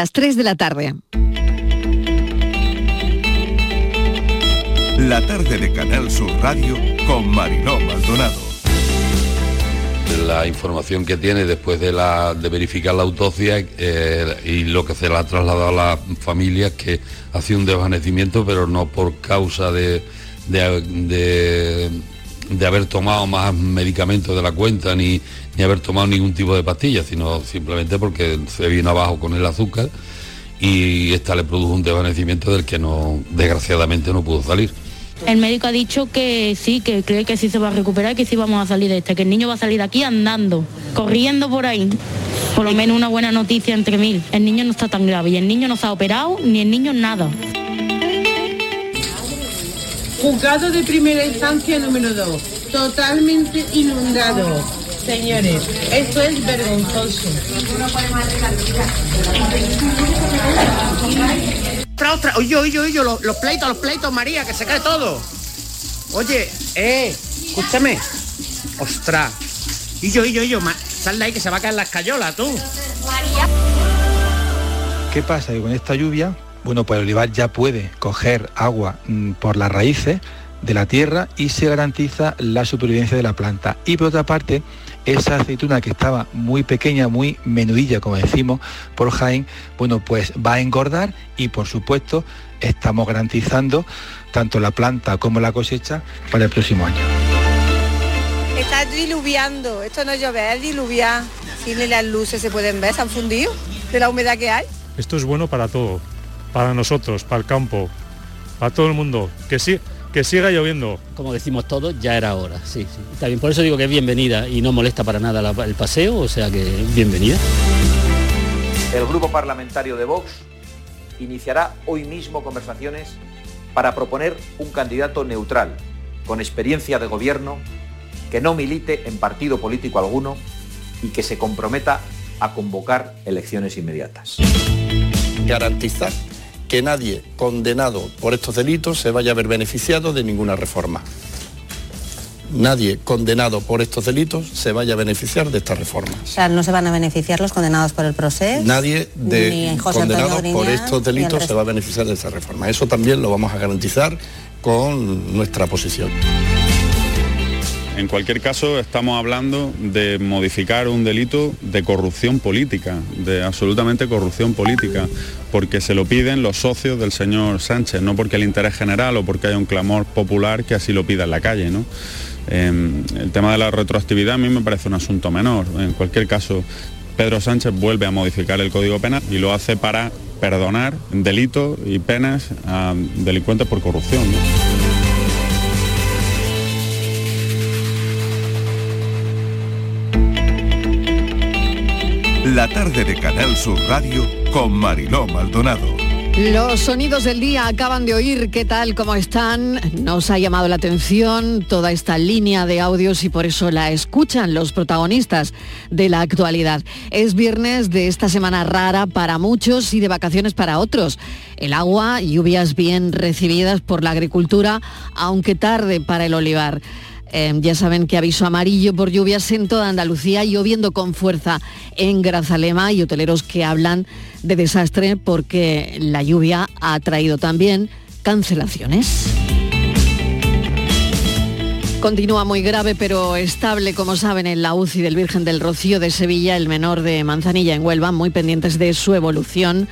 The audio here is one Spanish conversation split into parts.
Las 3 de la tarde. La tarde de Canal Sur Radio con Mariló Maldonado la información que tiene después de, la, de verificar la autopsia eh, y lo que se le ha trasladado a la familia es que ha sido un desvanecimiento, pero no por causa de, de, haber tomado más medicamentos de la cuenta ni, ni haber tomado ningún tipo de pastilla, sino simplemente porque se vino abajo con el azúcar y esta le produjo un desvanecimiento del que no, desgraciadamente no pudo salir. El médico ha dicho que sí, que cree que sí se va a recuperar, que sí vamos a salir de este, que el niño va a salir de aquí andando, corriendo por ahí. Por lo menos una buena noticia entre mil. El niño no está tan grave y el niño no se ha operado ni el niño nada. Juzgado de primera instancia número 2, totalmente inundado. Señores, esto es vergonzoso otra, Oye, oye, oye, los, los, pleitos, los pleitos, María, que se cae todo. Oye, eh, escúchame. Ostras. Y yo, y yo, y yo, sal de ahí que se va a caer la escayola, tú. ¿Qué pasa? Que con esta lluvia, bueno, pues el olivar ya puede coger agua mm, por las raíces de la tierra y se garantiza la supervivencia de la planta. Y por otra parte, esa aceituna que estaba muy pequeña, muy menudilla, como decimos por Jaén, bueno, pues va a engordar y por supuesto estamos garantizando tanto la planta como la cosecha para el próximo año. Está diluviando, esto no llueve, es diluviar. Si ni las luces se pueden ver, se han fundido de la humedad que hay. Esto es bueno para todo, para nosotros, para el campo, para todo el mundo. Que sí, que siga lloviendo. Como decimos todos, ya era hora, sí, bien, por eso digo que es bienvenida y no molesta para nada el paseo, o sea que bienvenida. El grupo parlamentario de Vox iniciará hoy mismo conversaciones para proponer un candidato neutral, con experiencia de gobierno, que no milite en partido político alguno y que se comprometa a convocar elecciones inmediatas. Garantizar que nadie condenado por estos delitos se vaya a ver beneficiado de ninguna reforma. Nadie condenado por estos delitos se vaya a beneficiar de esta reforma. O sea, no se van a beneficiar los condenados por el proceso. Nadie de condenado por estos delitos se va a beneficiar de esta reforma. Eso también lo vamos a garantizar con nuestra posición. En cualquier caso, estamos hablando de modificar un delito de corrupción política, de absolutamente corrupción política, porque se lo piden los socios del señor Sánchez, no porque el interés general o porque haya un clamor popular que así lo pida en la calle. ¿no? Em, el tema de la retroactividad a mí me parece un asunto menor. En cualquier caso, Pedro Sánchez vuelve a modificar el Código Penal y lo hace para perdonar delitos y penas a delincuentes por corrupción. La tarde de Canal Sur Radio con Mariló Maldonado. Los sonidos del día acaban de oír, ¿qué tal? ¿Cómo están? Nos ha llamado la atención toda esta línea de audios y por eso la escuchan los protagonistas de la actualidad. Es viernes de esta semana rara para muchos y de vacaciones para otros. El agua, lluvias bien recibidas por la agricultura, aunque tarde para el olivar. Em, ya saben que aviso amarillo por lluvias en toda Andalucía, lloviendo con fuerza en Grazalema y hoteleros que hablan de desastre porque la lluvia ha traído también cancelaciones. Continúa muy grave pero estable, como saben, en la UCI del Virgen del Rocío de Sevilla, el menor de Manzanilla en Huelva, muy pendientes de su evolución.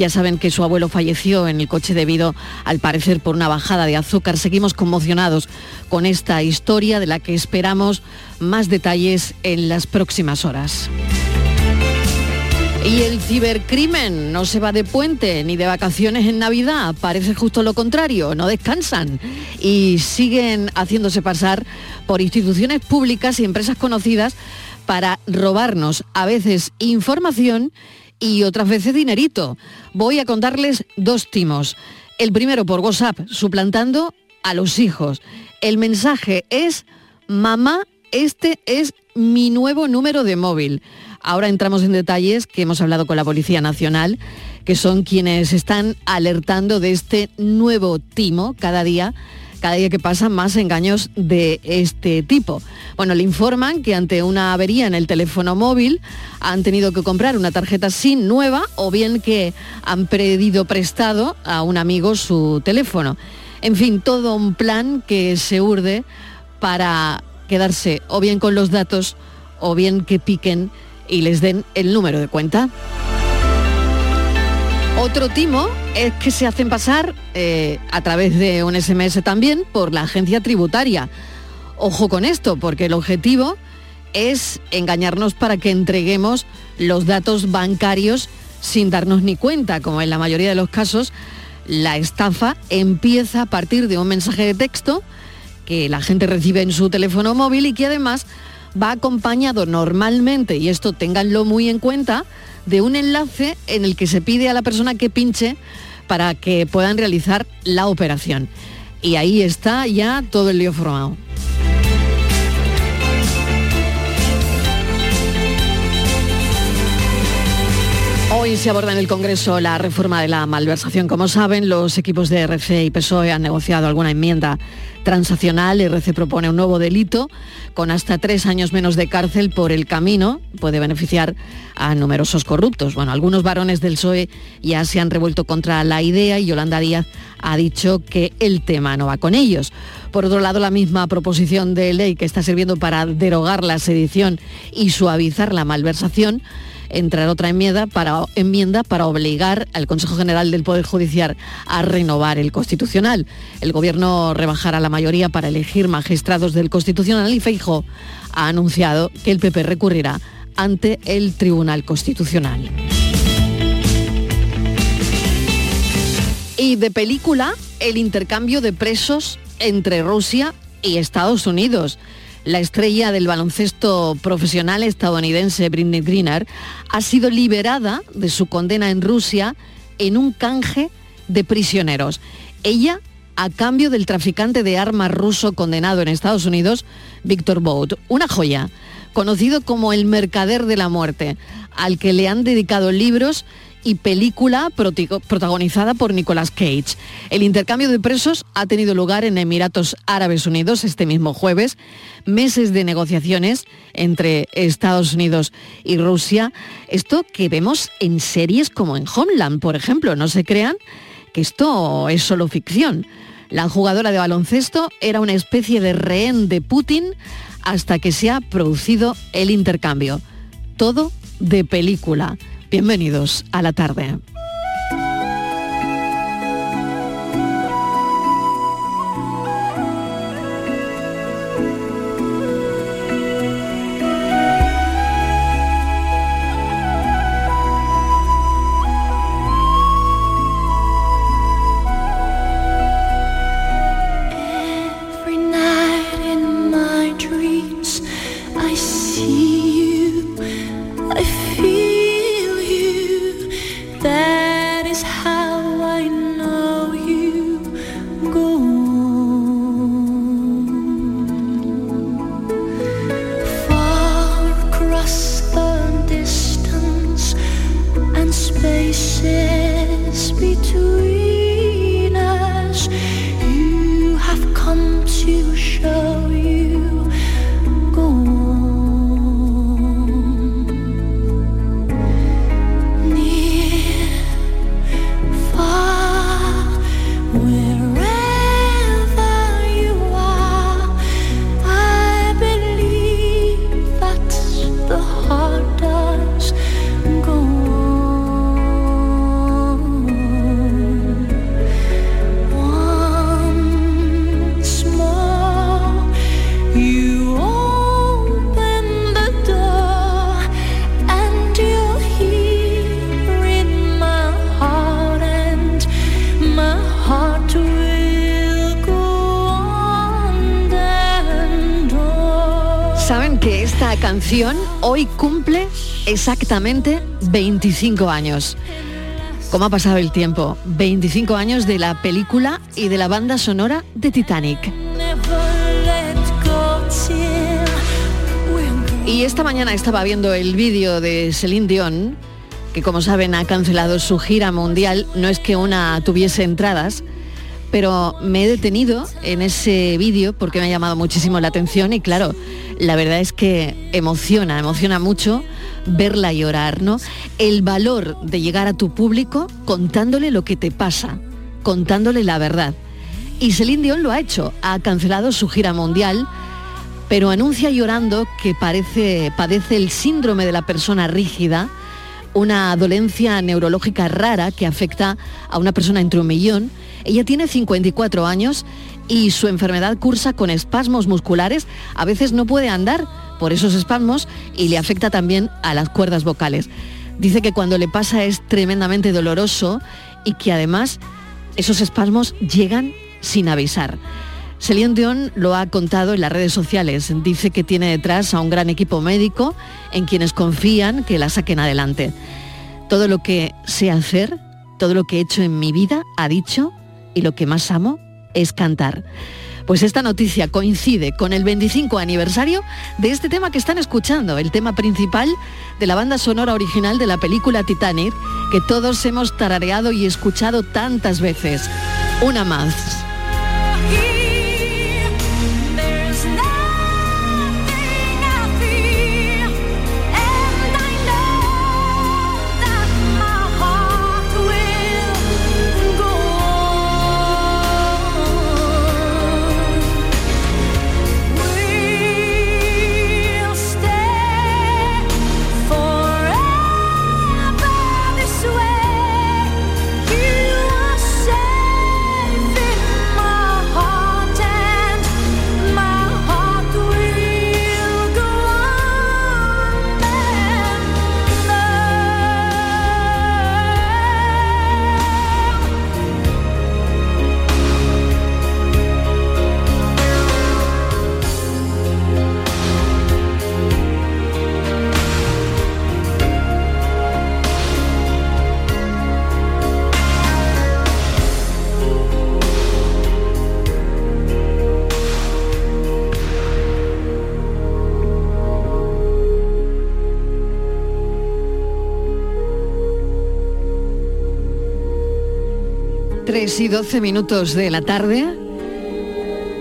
Ya saben que su abuelo falleció en el coche debido, al parecer, por una bajada de azúcar. Seguimos conmocionados con esta historia de la que esperamos más detalles en las próximas horas. Y el cibercrimen no se va de puente ni de vacaciones en Navidad, parece justo lo contrario, no descansan y siguen haciéndose pasar por instituciones públicas y empresas conocidas para robarnos a veces información y otras veces dinerito. Voy a contarles dos timos. El primero por WhatsApp, suplantando a los hijos. El mensaje es, mamá, este es mi nuevo número de móvil. Ahora entramos en detalles que hemos hablado con la Policía Nacional, que son quienes están alertando de este nuevo timo cada día cada día que pasan más engaños de este tipo. Bueno, le informan que ante una avería en el teléfono móvil han tenido que comprar una tarjeta SIM nueva o bien que han pedido prestado a un amigo su teléfono. En fin, todo un plan que se urde para quedarse o bien con los datos o bien que piquen y les den el número de cuenta. Otro timo es que se hacen pasar eh, a través de un SMS también por la agencia tributaria. Ojo con esto, porque el objetivo es engañarnos para que entreguemos los datos bancarios sin darnos ni cuenta, como en la mayoría de los casos, la estafa empieza a partir de un mensaje de texto que la gente recibe en su teléfono móvil y que además va acompañado normalmente, y esto ténganlo muy en cuenta, de un enlace en el que se pide a la persona que pinche para que puedan realizar la operación. Y ahí está ya todo el lío formado. Hoy se aborda en el Congreso la reforma de la malversación. Como saben, los equipos de RC y PSOE han negociado alguna enmienda transaccional. RC propone un nuevo delito con hasta tres años menos de cárcel por el camino. Puede beneficiar a numerosos corruptos. Bueno, algunos varones del PSOE ya se han revuelto contra la idea y Yolanda Díaz ha dicho que el tema no va con ellos. Por otro lado, la misma proposición de ley que está sirviendo para derogar la sedición y suavizar la malversación entrar otra enmienda para, enmienda para obligar al Consejo General del Poder Judicial a renovar el Constitucional. El Gobierno rebajará la mayoría para elegir magistrados del Constitucional y Feijo ha anunciado que el PP recurrirá ante el Tribunal Constitucional. Y de película, el intercambio de presos entre Rusia y Estados Unidos la estrella del baloncesto profesional estadounidense Britney Greener ha sido liberada de su condena en Rusia en un canje de prisioneros. Ella a cambio del traficante de armas ruso condenado en Estados Unidos, Víctor Bout, una joya, conocido como el mercader de la muerte, al que le han dedicado libros y película protagonizada por Nicolas Cage. El intercambio de presos ha tenido lugar en Emiratos Árabes Unidos este mismo jueves. Meses de negociaciones entre Estados Unidos y Rusia. Esto que vemos en series como en Homeland, por ejemplo. No se crean que esto es solo ficción. La jugadora de baloncesto era una especie de rehén de Putin hasta que se ha producido el intercambio. Todo de película. Bienvenidos a la tarde. Hoy cumple exactamente 25 años. ¿Cómo ha pasado el tiempo? 25 años de la película y de la banda sonora de Titanic. Y esta mañana estaba viendo el vídeo de Celine Dion, que como saben ha cancelado su gira mundial. No es que una tuviese entradas, pero me he detenido en ese vídeo porque me ha llamado muchísimo la atención y claro, la verdad es que emociona, emociona mucho verla llorar, ¿no? El valor de llegar a tu público contándole lo que te pasa, contándole la verdad. Y Celine Dion lo ha hecho, ha cancelado su gira mundial, pero anuncia llorando que parece, padece el síndrome de la persona rígida, una dolencia neurológica rara que afecta a una persona entre un millón. Ella tiene 54 años y su enfermedad cursa con espasmos musculares. A veces no puede andar por esos espasmos y le afecta también a las cuerdas vocales. Dice que cuando le pasa es tremendamente doloroso y que además esos espasmos llegan sin avisar. Celine Dion lo ha contado en las redes sociales. Dice que tiene detrás a un gran equipo médico en quienes confían que la saquen adelante. Todo lo que sé hacer, todo lo que he hecho en mi vida, ha dicho, y lo que más amo es cantar. Pues esta noticia coincide con el 25 aniversario de este tema que están escuchando, el tema principal de la banda sonora original de la película Titanic, que todos hemos tarareado y escuchado tantas veces. Una más. 12 minutos de la tarde.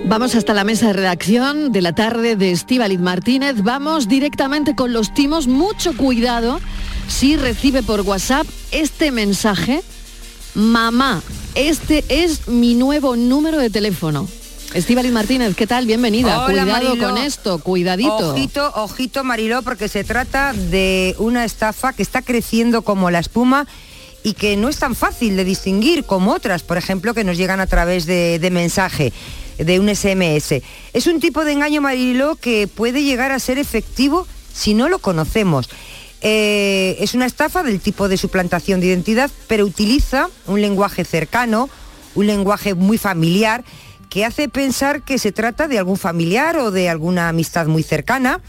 Vamos hasta la mesa de redacción de la tarde de Estíbaliz Martínez. Vamos directamente con los timos. Mucho cuidado si recibe por WhatsApp este mensaje. Mamá, este es mi nuevo número de teléfono. Estíbaliz Martínez, ¿qué tal? Bienvenida. Cuidado con esto, cuidadito. Ojito, ojito, Mariló, porque se trata de una estafa que está creciendo como la espuma y que no es tan fácil de distinguir como otras, por ejemplo, que nos llegan a través de, mensaje de un SMS. Es un tipo de engaño, Marilo, que puede llegar a ser efectivo si no lo conocemos. Eh, es una estafa del tipo de suplantación de identidad, pero utiliza un lenguaje cercano, un lenguaje muy familiar, que hace pensar que se trata de algún familiar o de alguna amistad muy cercana.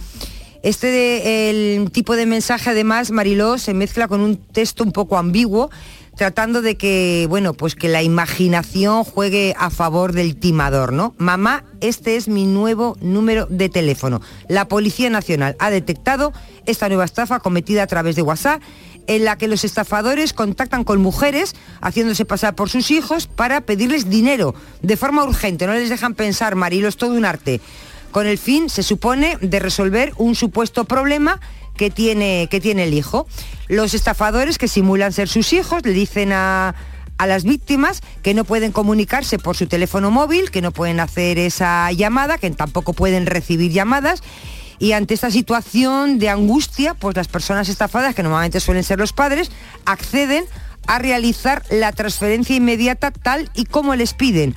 Este el tipo de mensaje además, Mariló, se mezcla con un texto un poco ambiguo, tratando de que, bueno, pues que la imaginación juegue a favor del timador, ¿no? Mamá, este es mi nuevo número de teléfono. La Policía Nacional ha detectado esta nueva estafa cometida a través de WhatsApp en la que los estafadores contactan con mujeres haciéndose pasar por sus hijos para pedirles dinero de forma urgente. No les dejan pensar, Marilo, es todo un arte con el fin, se supone, de resolver un supuesto problema que tiene, que tiene el hijo. Los estafadores que simulan ser sus hijos le dicen a, a las víctimas que no pueden comunicarse por su teléfono móvil, que no pueden hacer esa llamada, que tampoco pueden recibir llamadas. Y ante esta situación de angustia, pues las personas estafadas, que normalmente suelen ser los padres, acceden a realizar la transferencia inmediata tal y como les piden.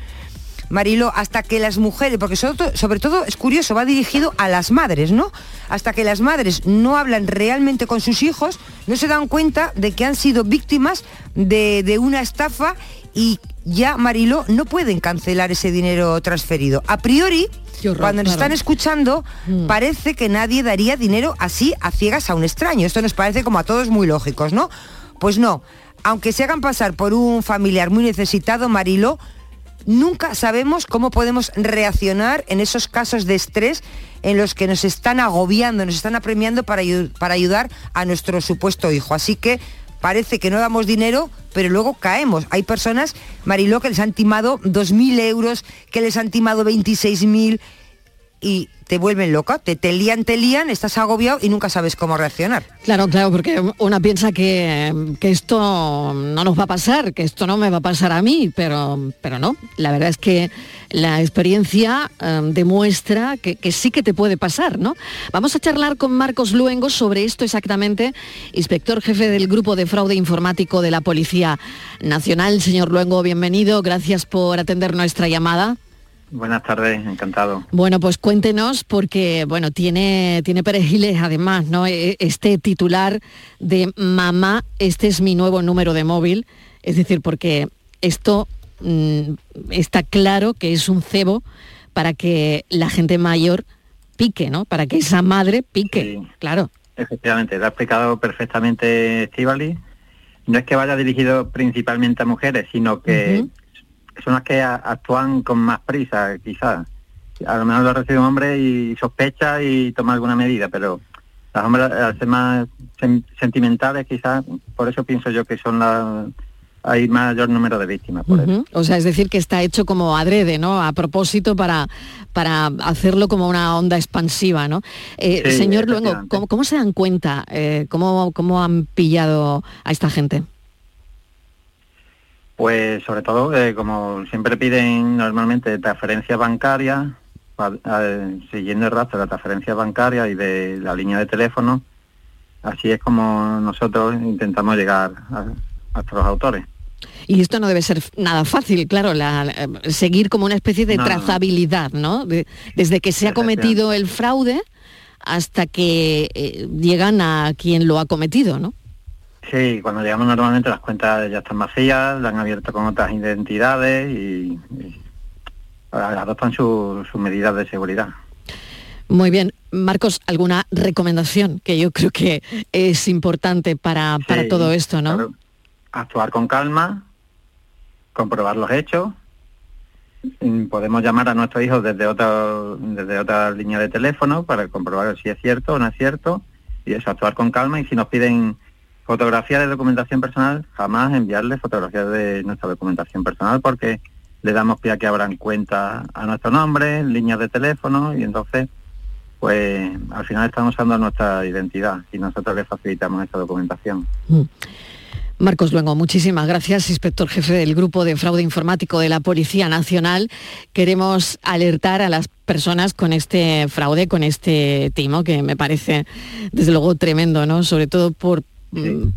Marilo, hasta que las mujeres, porque sobre todo, es curioso, va dirigido a las madres, ¿no? Hasta que las madres no hablan realmente con sus hijos, no se dan cuenta de que han sido víctimas de, una estafa y ya, Marilo, no pueden cancelar ese dinero transferido. A priori, cuando nos están escuchando, mm. parece que nadie daría dinero así a ciegas a un extraño. Esto nos parece como a todos muy lógicos, ¿no? Pues no. Aunque se hagan pasar por un familiar muy necesitado, Marilo, nunca sabemos cómo podemos reaccionar en esos casos de estrés en los que nos están agobiando, nos están apremiando para, para ayudar a nuestro supuesto hijo. Así que parece que no damos dinero, pero luego caemos. Hay personas, Mariló, que les han timado 2.000 euros, que les han timado 26.000 y te vuelven loca, te, te lían, te lían, estás agobiado y nunca sabes cómo reaccionar. Claro, claro, porque una piensa que, que, esto no nos va a pasar, que esto no me va a pasar a mí, pero, pero no. La verdad es que la experiencia eh, demuestra que, que, sí que te puede pasar, ¿no? Vamos a charlar con Marcos Luengo sobre esto exactamente, inspector jefe del Grupo de Fraude Informático de la Policía Nacional. Señor Luengo, bienvenido, gracias por atender nuestra llamada. Buenas tardes, encantado. Bueno, pues cuéntenos porque, bueno, tiene, tiene perejiles además, ¿no? E, este titular de mamá, este es mi nuevo número de móvil. Es decir, porque esto mmm, está claro que es un cebo para que la gente mayor pique, ¿no? Para que esa madre pique, sí, claro. Efectivamente, lo ha explicado perfectamente Estivali. No es que vaya dirigido principalmente a mujeres, sino que... Uh -huh son las que actúan con más prisa, quizás. A lo mejor lo recibe un hombre y sospecha y toma alguna medida, pero las hombres al ser más sen sentimentales, quizás, por eso pienso yo que son las hay mayor número de víctimas. Por uh -huh. O sea, es decir, que está hecho como adrede, ¿no? A propósito para, para hacerlo como una onda expansiva, ¿no? Eh, sí, señor Luengo, ¿cómo, ¿cómo, se dan cuenta? Eh, ¿cómo, ¿Cómo han pillado a esta gente? Pues sobre todo, eh, como siempre piden normalmente transferencias bancarias, eh, siguiendo el rastro de la transferencia bancaria y de la línea de teléfono, así es como nosotros intentamos llegar a, hasta los autores. Y esto no debe ser nada fácil, claro, la, la, seguir como una especie de no, trazabilidad, ¿no? De, desde que se ha cometido el fraude hasta que eh, llegan a quien lo ha cometido, ¿no? Sí, cuando llegamos normalmente las cuentas ya están vacías, la han abierto con otras identidades y, y adoptan sus su medidas de seguridad. Muy bien. Marcos, ¿alguna recomendación que yo creo que es importante para, sí, para todo esto, no? Claro. Actuar con calma, comprobar los hechos. Podemos llamar a nuestros hijos desde otra, desde otra línea de teléfono para comprobar si es cierto o no es cierto. Y eso, actuar con calma. Y si nos piden fotografía de documentación personal, jamás enviarle fotografías de nuestra documentación personal porque le damos pie a que abran cuenta a nuestro nombre, líneas de teléfono y entonces pues al final están usando nuestra identidad y nosotros les facilitamos esa documentación. Mm. Marcos Luengo, muchísimas gracias, inspector jefe del Grupo de Fraude Informático de la Policía Nacional. Queremos alertar a las personas con este fraude, con este timo, que me parece desde luego tremendo, ¿no? Sobre todo por.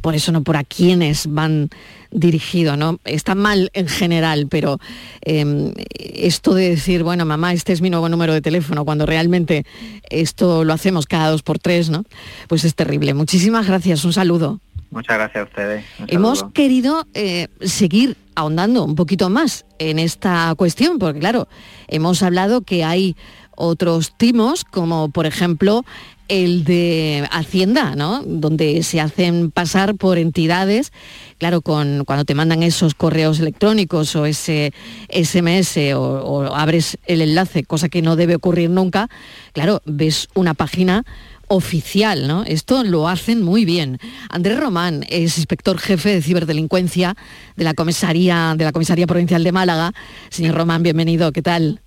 Por eso no por a quienes van dirigido, ¿no? Está mal en general, pero eh, esto de decir, bueno, mamá, este es mi nuevo número de teléfono, cuando realmente esto lo hacemos cada dos por tres, ¿no? Pues es terrible. Muchísimas gracias, un saludo. Muchas gracias a ustedes. Hemos querido eh, seguir ahondando un poquito más en esta cuestión, porque claro, hemos hablado que hay otros timos, como por ejemplo el de Hacienda, ¿no? Donde se hacen pasar por entidades, claro, con, cuando te mandan esos correos electrónicos o ese SMS o, abres el enlace, cosa que no debe ocurrir nunca, claro, ves una página oficial, ¿no? Esto lo hacen muy bien. Andrés Román es inspector jefe de ciberdelincuencia de la comisaría de la comisaría provincial de Málaga. Señor Román, bienvenido. ¿Qué tal?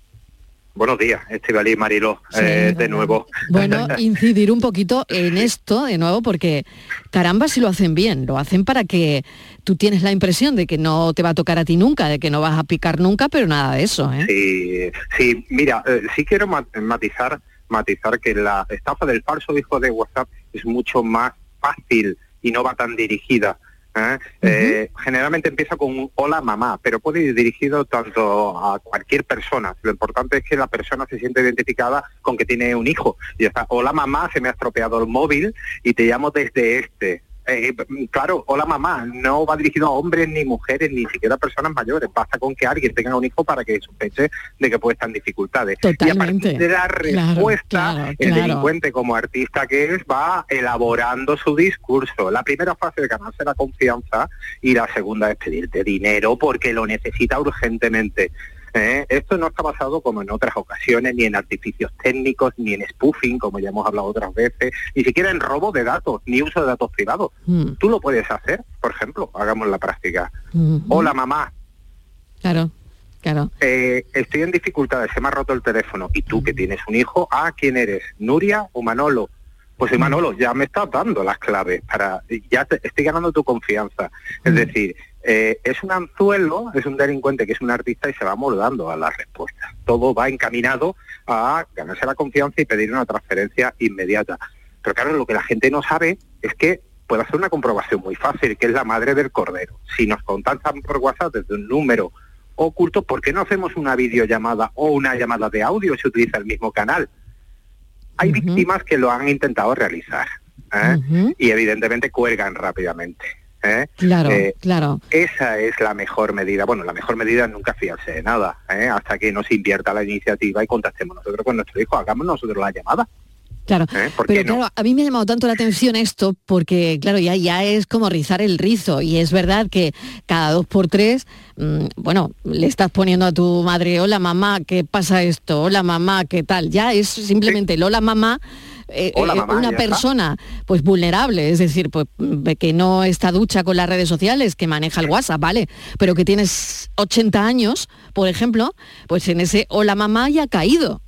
Buenos días, Estivali Mariló, sí, eh, de nuevo. Bueno, incidir un poquito en esto de nuevo, porque caramba si lo hacen bien, lo hacen para que tú tienes la impresión de que no te va a tocar a ti nunca, de que no vas a picar nunca, pero nada de eso. ¿eh? Sí, sí, mira, eh, sí quiero matizar, matizar que la estafa del falso hijo de WhatsApp es mucho más fácil y no va tan dirigida ¿eh? Uh -huh. eh, generalmente empieza con un hola mamá, pero puede ir dirigido tanto a cualquier persona. Lo importante es que la persona se siente identificada con que tiene un hijo. Y está, hola mamá, se me ha estropeado el móvil y te llamo desde este. Eh, claro, hola mamá, no va dirigido a hombres ni mujeres, ni siquiera a personas mayores. Basta con que alguien tenga un hijo para que sospeche de que puede estar en dificultades. Totalmente. Y a partir de la respuesta, claro, claro, el claro. delincuente como artista que es va elaborando su discurso. La primera fase de ganarse la confianza y la segunda es pedirte dinero porque lo necesita urgentemente. ¿Eh? Esto no está basado como en otras ocasiones, ni en artificios técnicos, ni en spoofing, como ya hemos hablado otras veces, ni siquiera en robo de datos, ni uso de datos privados. Mm. Tú lo puedes hacer, por ejemplo, hagamos la práctica. Ujú. Hola mamá, Claro, claro. eh, estoy en dificultades, se me ha roto el teléfono. ¿Y tú que tienes un hijo? Ah, ¿quién eres? ¿Nuria o Manolo? Pues soy Manolo, ya me estás dando las claves para, ya te- estoy ganando tu confianza. Es decir, eh, es un anzuelo, es un delincuente que es un artista y se va moldando a las respuestas. Todo va encaminado a ganarse la confianza y pedir una transferencia inmediata. Pero claro, lo que la gente no sabe es que puede hacer una comprobación muy fácil, que es la madre del cordero. Si nos contactan por WhatsApp desde un número oculto, ¿por qué no hacemos una videollamada o una llamada de audio si utiliza el mismo canal? Hay víctimas que lo han intentado realizar ¿eh? y evidentemente cuelgan rápidamente. ¿Eh? Claro, Eh, claro. esa es la mejor medida. Bueno, la mejor medida es nunca fiarse de nada, ¿eh? hasta que nos invierta la iniciativa y contactemos nosotros con nuestro hijo, hagamos nosotros la llamada. Claro, ¿eh? ¿Por qué pero no? claro, a mí me ha llamado tanto la atención esto porque, claro, ya, ya es como rizar el rizo y es verdad que cada dos por tres, mm, bueno, le estás poniendo a tu madre, hola mamá, ¿qué pasa esto? Hola mamá, ¿qué tal? Ya es simplemente el hola mamá. Eh, Hola, eh, mamá, una está. persona pues vulnerable, es decir, pues que no está ducha con las redes sociales, que maneja el WhatsApp, ¿vale? Pero que tienes 80 años, por ejemplo, pues en ese hola mamá ya ha caído.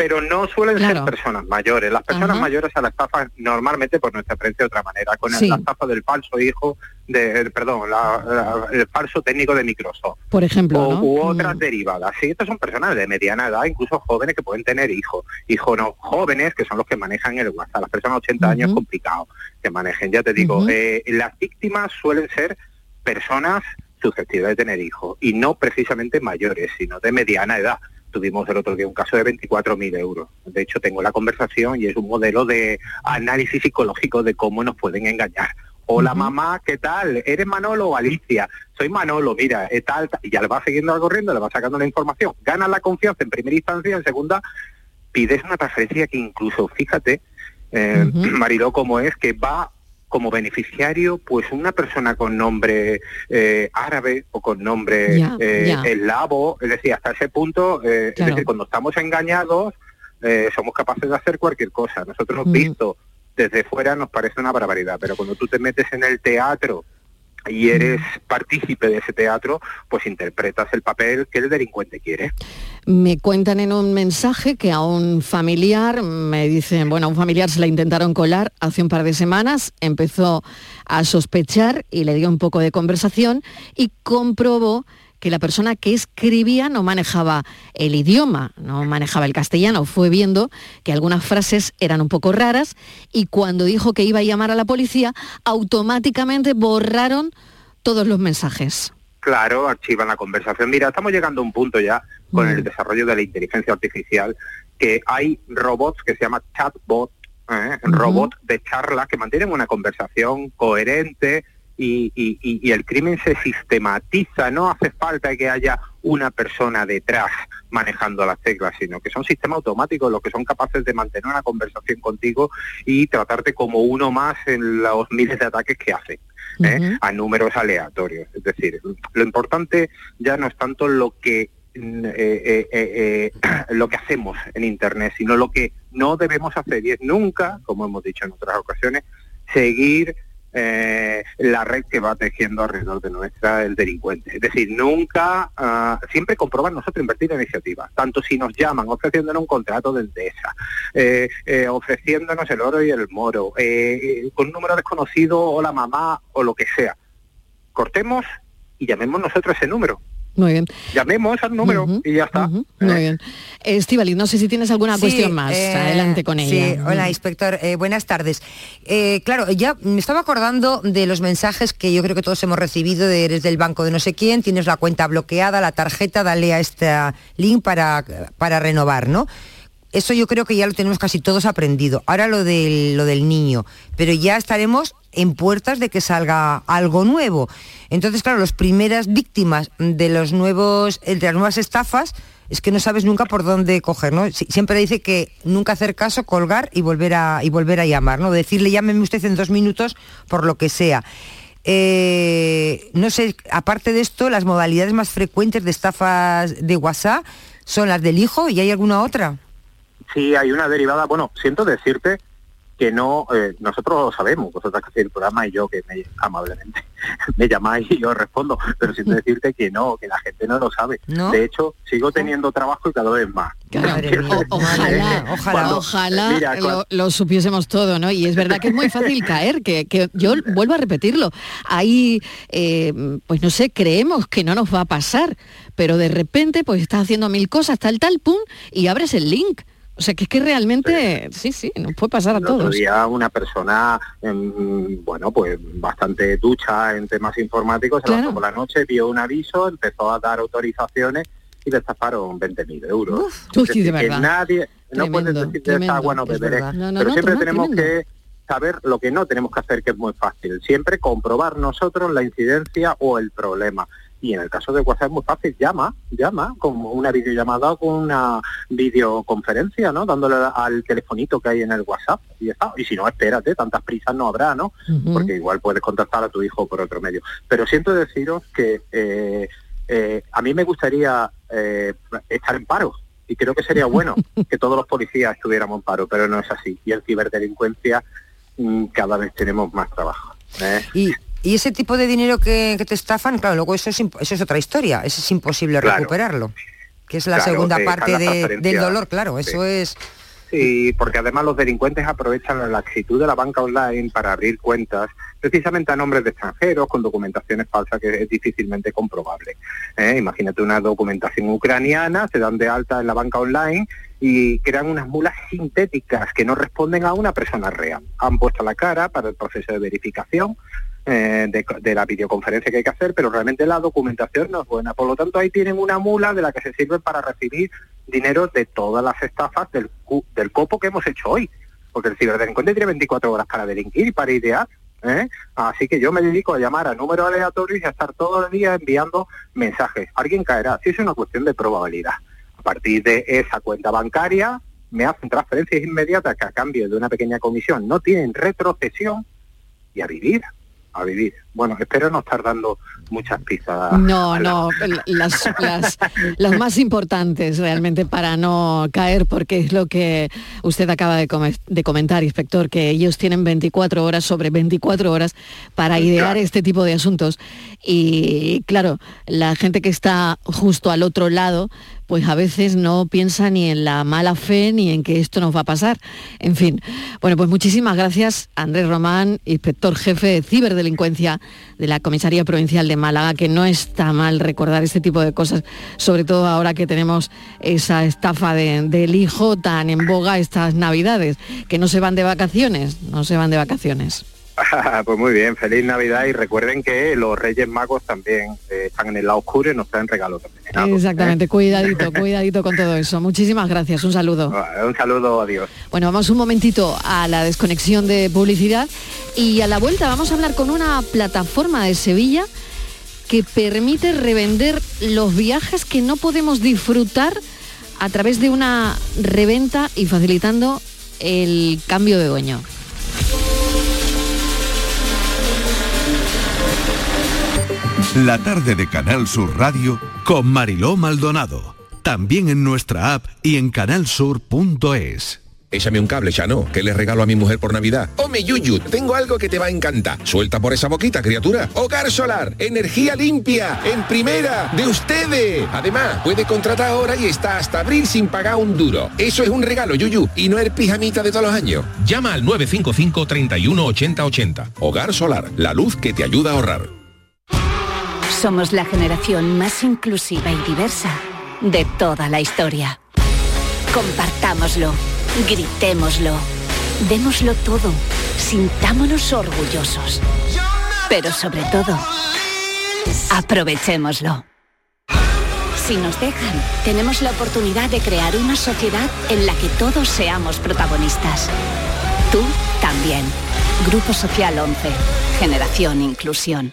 Pero no suelen Claro. ser personas mayores. Las personas Ajá. mayores a la estafa normalmente, por nuestra experiencia de otra manera, con Sí. la estafa del falso hijo, de, perdón, la- la- el falso técnico de Microsoft. Por ejemplo, o, ¿no? u otras Mm. derivadas. Sí, estas son personas de mediana edad, incluso jóvenes que pueden tener hijos. Hijos no jóvenes, que son los que manejan el WhatsApp. Las personas de 80 años es complicado que manejen. Ya te digo, eh, las víctimas suelen ser personas susceptibles de tener hijos y no precisamente mayores, sino de mediana edad. Tuvimos el otro día un caso de 24.000 euros. De hecho, tengo la conversación y es un modelo de análisis psicológico de cómo nos pueden engañar. Hola mamá, ¿qué tal? ¿Eres Manolo o Alicia? Soy Manolo, mira, es tal, tal. y ya le va siguiendo corriendo, le va sacando la información. Ganas la confianza en primera instancia, en segunda pides una transferencia que incluso, fíjate, eh, Mariló, como es, que va como beneficiario pues una persona con nombre eh, árabe o con nombre eh, eslavo, es decir, hasta ese punto, eh, Claro. es decir, cuando estamos engañados, eh, somos capaces de hacer cualquier cosa. Nosotros Mm. visto desde fuera nos parece una barbaridad, pero cuando tú te metes en el teatro y eres partícipe de ese teatro, pues interpretas el papel que el delincuente quiere. Me cuentan en un mensaje que a un familiar, me dicen, bueno, a un familiar se la intentaron colar hace un par de semanas, empezó a sospechar y le dio un poco de conversación y comprobó que la persona que escribía no manejaba el idioma, no manejaba el castellano. Fue viendo que algunas frases eran un poco raras y cuando dijo que iba a llamar a la policía, automáticamente borraron todos los mensajes. Claro, archivan la conversación. Mira, estamos llegando a un punto ya con el desarrollo de la inteligencia artificial que hay robots que se llama chatbot, ¿eh? robots de charla que mantienen una conversación coherente y, y- y- el crimen se sistematiza. No hace falta que haya una persona detrás manejando las teclas, sino que son sistemas automáticos los que son capaces de mantener una conversación contigo y tratarte como uno más en los miles de ataques que hacen. ¿eh? a números aleatorios. Es decir, lo importante ya no es tanto lo que mm, eh, eh, eh, eh, lo que hacemos en internet, sino lo que no debemos hacer y es nunca, como hemos dicho en otras ocasiones, seguir eh, la red que va tejiendo alrededor de nuestra el delincuente. Es decir, nunca, ah, siempre comprobar nosotros invertir en iniciativas, tanto si nos llaman ofreciéndonos un contrato de Endesa, eh, eh, ofreciéndonos el oro y el moro, con un número desconocido o la mamá o lo que sea. Cortemos y llamemos nosotros ese número. Muy bien. Llamemos al número y ya está. Muy bien. Estivali, no sé si tienes alguna Sí, cuestión más. eh, Adelante con Sí, ella. hola, inspector. eh, buenas tardes. Eh, claro, ya me estaba acordando de los mensajes que yo creo que todos hemos recibido de eres del banco de no sé quién, tienes la cuenta bloqueada, la tarjeta, dale a este link para, para renovar, ¿no? Eso yo creo que ya lo tenemos casi todos aprendido. Ahora lo del, lo del niño, pero ya estaremos en puertas de que salga algo nuevo. Entonces, claro, las primeras víctimas de los nuevos, de las nuevas estafas, es que no sabes nunca por dónde coger, ¿no? Si- Siempre dice que nunca hacer caso, colgar y volver a, y volver a llamar, ¿no? Decirle llámeme usted en dos minutos por lo que sea. Eh, no sé, aparte de esto, las modalidades más frecuentes de estafas de WhatsApp son las del hijo y hay alguna otra. Sí, hay una derivada. Bueno, siento decirte que no, eh, nosotros lo sabemos, vosotras que hacéis el programa y yo que me, amablemente me llamáis y yo respondo, pero siento decirte que no, que la gente no lo sabe. De hecho, sigo teniendo trabajo y cada vez más. ojalá, ojalá, ojalá lo, lo, supiésemos todo, ¿no? Y es verdad que es muy fácil caer, que, que yo vuelvo a repetirlo. Ahí, eh, pues no sé, creemos que no nos va a pasar, pero de repente pues estás haciendo mil cosas, tal, tal, pum, y abres el link o sea, que es que realmente, sí, sí, nos puede pasar a todos. Otro una persona, em, bueno, pues bastante ducha en temas informáticos, se levantó por la noche, vio un aviso, empezó a dar autorizaciones y le estafaron 20.000 euros. Uf, de verdad. nadie, no puedes decir de esa agua no beberé, pero siempre tenemos que saber lo que no tenemos que hacer, que es muy fácil. Siempre comprobar nosotros la incidencia o el problema. Y en el caso de WhatsApp es muy fácil, llama, llama, como una videollamada o con una videoconferencia, ¿no? Dándole al telefonito que hay en el WhatsApp y está. Y si no, espérate, tantas prisas no habrá, ¿no? Porque igual puedes contactar a tu hijo por otro medio. Pero siento deciros que eh, eh, a mí me gustaría eh, estar en paro, y creo que sería bueno que todos los policías estuviéramos en paro, pero no es así. Y en ciberdelincuencia mm, cada vez tenemos más trabajo. Y y ese tipo de dinero que, te estafan, claro, luego eso es, eso es otra historia, eso es imposible recuperarlo, que es la segunda parte del dolor, claro, eso es... Sí, porque además los delincuentes aprovechan la laxitud de la banca online para abrir cuentas precisamente a nombres de extranjeros con documentaciones falsas que es difícilmente comprobable. ¿eh? Imagínate una documentación ucraniana, se dan de alta en la banca online y crean unas mulas sintéticas que no responden a una persona real. Han puesto la cara para el proceso de verificación, eh, de, la videoconferencia que hay que hacer, pero realmente la documentación no es buena. Por lo tanto, ahí tienen una mula de la que se sirve para recibir dinero de todas las estafas del, del copo que hemos hecho hoy. Porque el ciberdelincuente tiene 24 horas para delinquir y para idear. ¿eh? Así que yo me dedico a llamar a números aleatorios y a estar todo el día enviando mensajes. Alguien caerá, si es una cuestión de probabilidad. A partir de esa cuenta bancaria me hacen transferencias inmediatas que a cambio de una pequeña comisión no tienen retrocesión y a vivir a vivir. Bueno, espero no estar dando muchas pistas. No, no, las, las, más importantes realmente para no caer, porque es lo que usted acaba de, de, comentar, inspector, que ellos tienen 24 horas sobre 24 horas para idear este tipo de asuntos. Y claro, la gente que está justo al otro lado, pues a veces no piensa ni en la mala fe ni en que esto nos va a pasar. En fin, bueno, pues muchísimas gracias, Andrés Román, inspector jefe de ciberdelincuencia de la Comisaría Provincial de Málaga, que no está mal recordar este tipo de cosas, sobre todo ahora que tenemos esa estafa del hijo tan en boga estas navidades, que no se van de vacaciones, no se van de vacaciones. pues muy bien, feliz Navidad y recuerden que los Reyes Magos también eh, están en el lado oscuro y nos traen regalos también. Exactamente, cuidadito, cuidadito con todo eso. Muchísimas gracias, un saludo. Un saludo, adiós. Bueno, vamos un momentito a la desconexión de publicidad y a la vuelta vamos a hablar con una plataforma de Sevilla que permite revender los viajes que no podemos disfrutar a través de una reventa y facilitando el cambio de dueño. La tarde de Canal Sur Radio con Mariló Maldonado. También en nuestra app y en canalsur.es. Échame un cable, ya no, que le regalo a mi mujer por Navidad. Ome Yuyu, tengo algo que te va a encantar. Suelta por esa boquita, criatura. Hogar solar, energía limpia, en primera, de ustedes. Además, puede contratar ahora y está hasta abril sin pagar un duro. Eso es un regalo, Yuyu, y no el pijamita de todos los años. Llama al 955 31 80 80. Hogar solar, la luz que te ayuda a ahorrar. Somos la generación más inclusiva y diversa de toda la historia. Compartámoslo, gritémoslo, démoslo todo, sintámonos orgullosos. Pero sobre todo, aprovechémoslo. Si nos dejan, tenemos la oportunidad de crear una sociedad en la que todos seamos protagonistas. Tú también. Grupo Social 11. Generación Inclusión.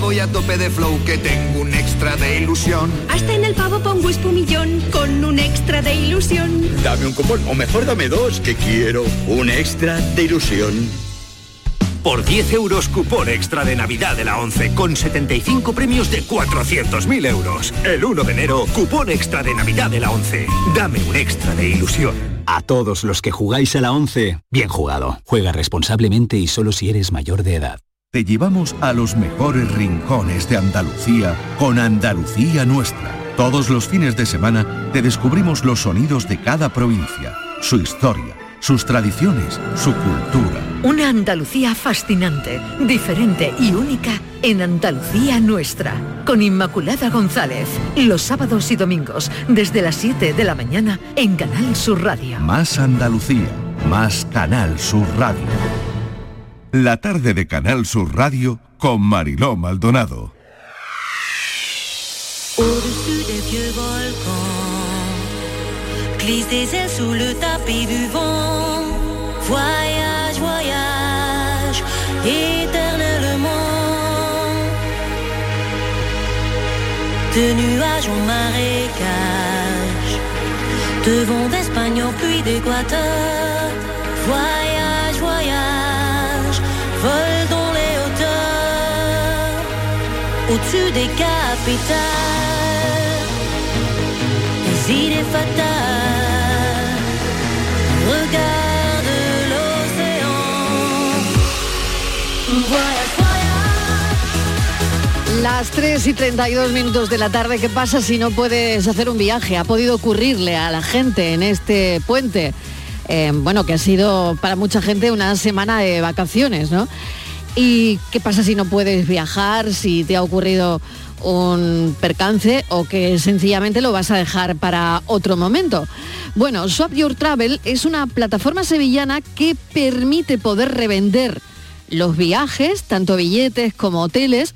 Voy a tope de flow que tengo un extra de ilusión. Hasta en el pavo pongo espumillón con un extra de ilusión. Dame un cupón, o mejor dame dos, que quiero un extra de ilusión. Por 10 euros cupón extra de Navidad de la 11 con 75 premios de 400.000 euros. El 1 de enero, cupón extra de Navidad de la 11. Dame un extra de ilusión. A todos los que jugáis a la 11, bien jugado. Juega responsablemente y solo si eres mayor de edad. Te llevamos a los mejores rincones de Andalucía con Andalucía Nuestra. Todos los fines de semana te descubrimos los sonidos de cada provincia, su historia, sus tradiciones, su cultura. Una Andalucía fascinante, diferente y única en Andalucía Nuestra. Con Inmaculada González, los sábados y domingos, desde las 7 de la mañana en Canal Sur Radio. Más Andalucía, más Canal Sur Radio. La tarde de Canal Sur Radio con Mariló Maldonado. Au-dessus des vieux volcans, glisse des ailes sous le tapis du vent. Voyage, voyage, éternellement. De nuages en marécage, de vent d'Espagne en pluie d'Équateur. Voyage, voyage, vol dans les hauteurs, au-dessus des capitales, des idées fatales. Regarde l'océan. Las 3 y 32 minutos de la tarde, ¿qué pasa si no puedes hacer un viaje? Ha podido ocurrirle a la gente en este puente, eh, bueno, que ha sido para mucha gente una semana de vacaciones, ¿no? ¿Y qué pasa si no puedes viajar, si te ha ocurrido un percance o que sencillamente lo vas a dejar para otro momento? Bueno, Swap Your Travel es una plataforma sevillana que permite poder revender los viajes, tanto billetes como hoteles,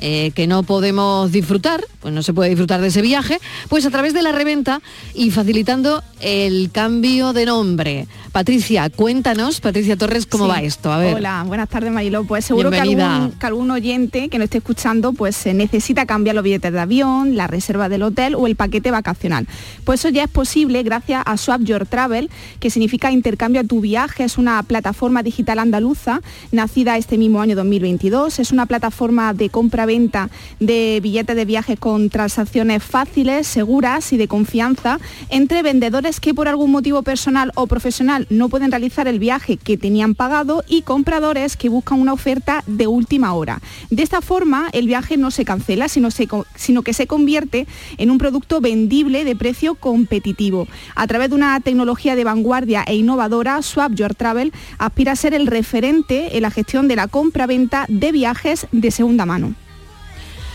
eh, que no podemos disfrutar, pues no se puede disfrutar de ese viaje, pues a través de la reventa y facilitando el cambio de nombre. Patricia, cuéntanos, Patricia Torres, cómo Sí. va esto. A ver. Hola, buenas tardes Mariló. Pues seguro que algún, que algún oyente que no esté escuchando pues se necesita cambiar los billetes de avión, la reserva del hotel o el paquete vacacional. Pues eso ya es posible gracias a Swap Your Travel, que significa intercambio a tu viaje. Es una plataforma digital andaluza nacida este mismo año 2022. Es una plataforma de compra-venta de billetes de viaje con transacciones fáciles, seguras y de confianza entre vendedores que por algún motivo personal o profesional no pueden realizar el viaje que tenían pagado y compradores que buscan una oferta de última hora. De esta forma, el viaje no se cancela, sino, se sino que se convierte en un producto vendible de precio competitivo. A través de una tecnología de vanguardia e innovadora, Swap Your Travel aspira a ser el referente en la gestión de la compra-venta de viajes de segunda mano.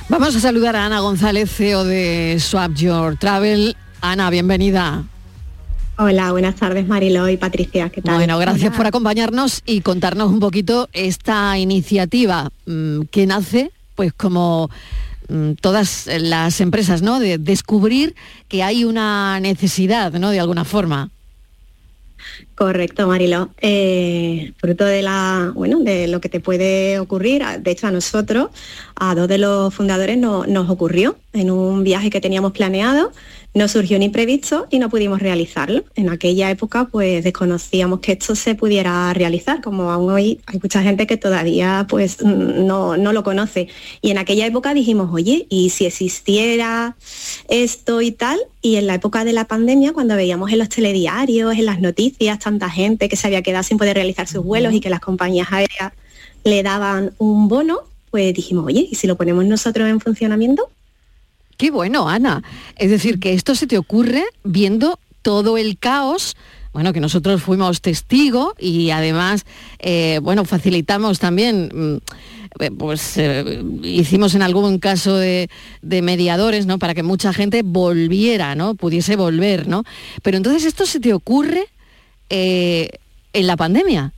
Vamos a saludar a Ana González, CEO de Swap Your Travel. Ana, bienvenida. Hola, buenas tardes Mariló y Patricia, ¿qué tal? Bueno, gracias Hola. por acompañarnos y contarnos un poquito esta iniciativa mm, que nace, pues como mm, todas las empresas, ¿no? De descubrir que hay una necesidad, ¿no? De alguna forma. Correcto, Mariló. Eh, fruto de la, bueno, de lo que te puede ocurrir, a- de hecho a nosotros, a dos de los fundadores no- nos ocurrió en un viaje que teníamos planeado, nos surgió un imprevisto y no pudimos realizarlo. En aquella época pues desconocíamos que esto se pudiera realizar, como aún hoy hay mucha gente que todavía pues no, no lo conoce. Y en aquella época dijimos, oye, ¿y si existiera esto y tal? Y en la época de la pandemia, cuando veíamos en los telediarios, en las noticias, tanta gente que se había quedado sin poder realizar sus vuelos y que las compañías aéreas le daban un bono, pues dijimos, oye, ¿y si lo ponemos nosotros en funcionamiento? Qué bueno, Ana. Es decir, que esto se te ocurre viendo todo el caos bueno, que nosotros fuimos testigo y además, eh, bueno, facilitamos también, mm, eh, pues eh, hicimos en algún caso de, mediadores, ¿no? Para que mucha gente volviera, ¿no? Pudiese volver, ¿no? Pero entonces esto se te ocurre en la pandemia.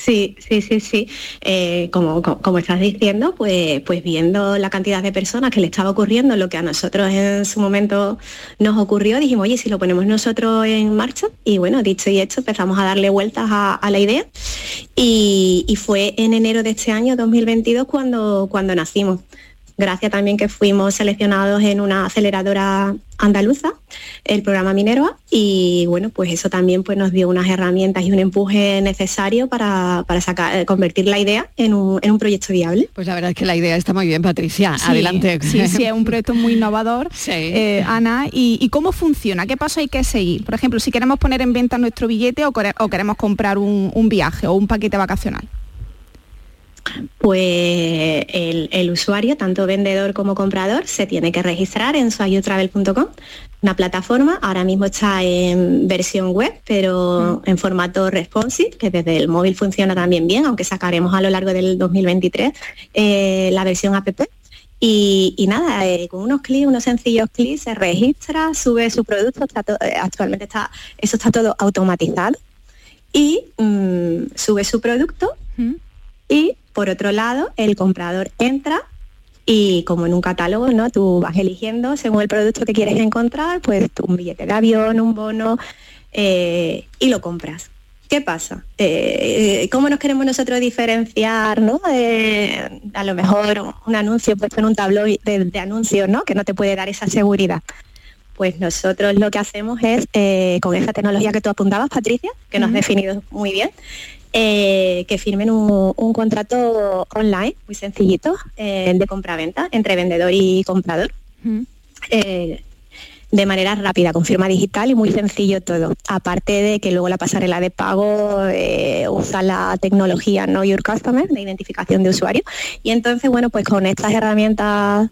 Sí, sí, sí, sí. Eh, como, co- como estás diciendo, pues, pues viendo la cantidad de personas que le estaba ocurriendo, lo que a nosotros en su momento nos ocurrió, dijimos, oye, si lo ponemos nosotros en marcha, y bueno, dicho y hecho, empezamos a darle vueltas a, a la idea. Y, y fue en enero de este año, 2022, cuando, cuando nacimos. Gracias también que fuimos seleccionados en una aceleradora andaluza, el programa Minerva, y bueno, pues eso también pues, nos dio unas herramientas y un empuje necesario para, para sacar, eh, convertir la idea en un, en un proyecto viable. Pues la verdad es que la idea está muy bien, Patricia. Sí, Adelante. Sí, sí, es un proyecto muy innovador, eh, Ana. Y, y cómo funciona? ¿Qué paso hay que seguir? Por ejemplo, si queremos poner en venta nuestro billete o, o queremos comprar un, un viaje o un paquete vacacional. Pues el, el usuario, tanto vendedor como comprador, se tiene que registrar en suayutravel.com, una plataforma, ahora mismo está en versión web, pero en formato responsive, que desde el móvil funciona también bien, aunque sacaremos a lo largo del 2023 eh, la versión app. Y, y nada, eh, con unos clics, unos sencillos clics, se registra, sube su producto, está eh, actualmente está, eso está todo automatizado y mm, sube su producto y por otro lado el comprador entra y como en un catálogo, ¿no? Tú vas eligiendo según el producto que quieres encontrar, pues un billete de avión, un bono eh, y lo compras. ¿Qué pasa? Eh, ¿Cómo nos queremos nosotros diferenciar, ¿no? Eh, a lo mejor un anuncio puesto en un tabloide de, de anuncios, ¿no? Que no te puede dar esa seguridad. Pues nosotros lo que hacemos es, eh, con esa tecnología que tú apuntabas, Patricia, que nos has definido muy bien, eh, que firmen un, un contrato online, muy sencillito, eh, de compraventa entre vendedor y comprador. eh, de manera rápida, con firma digital y muy sencillo todo. Aparte de que luego la pasarela de pago eh, usa la tecnología Know Your Customer de identificación de usuario. Y entonces, bueno, pues con estas herramientas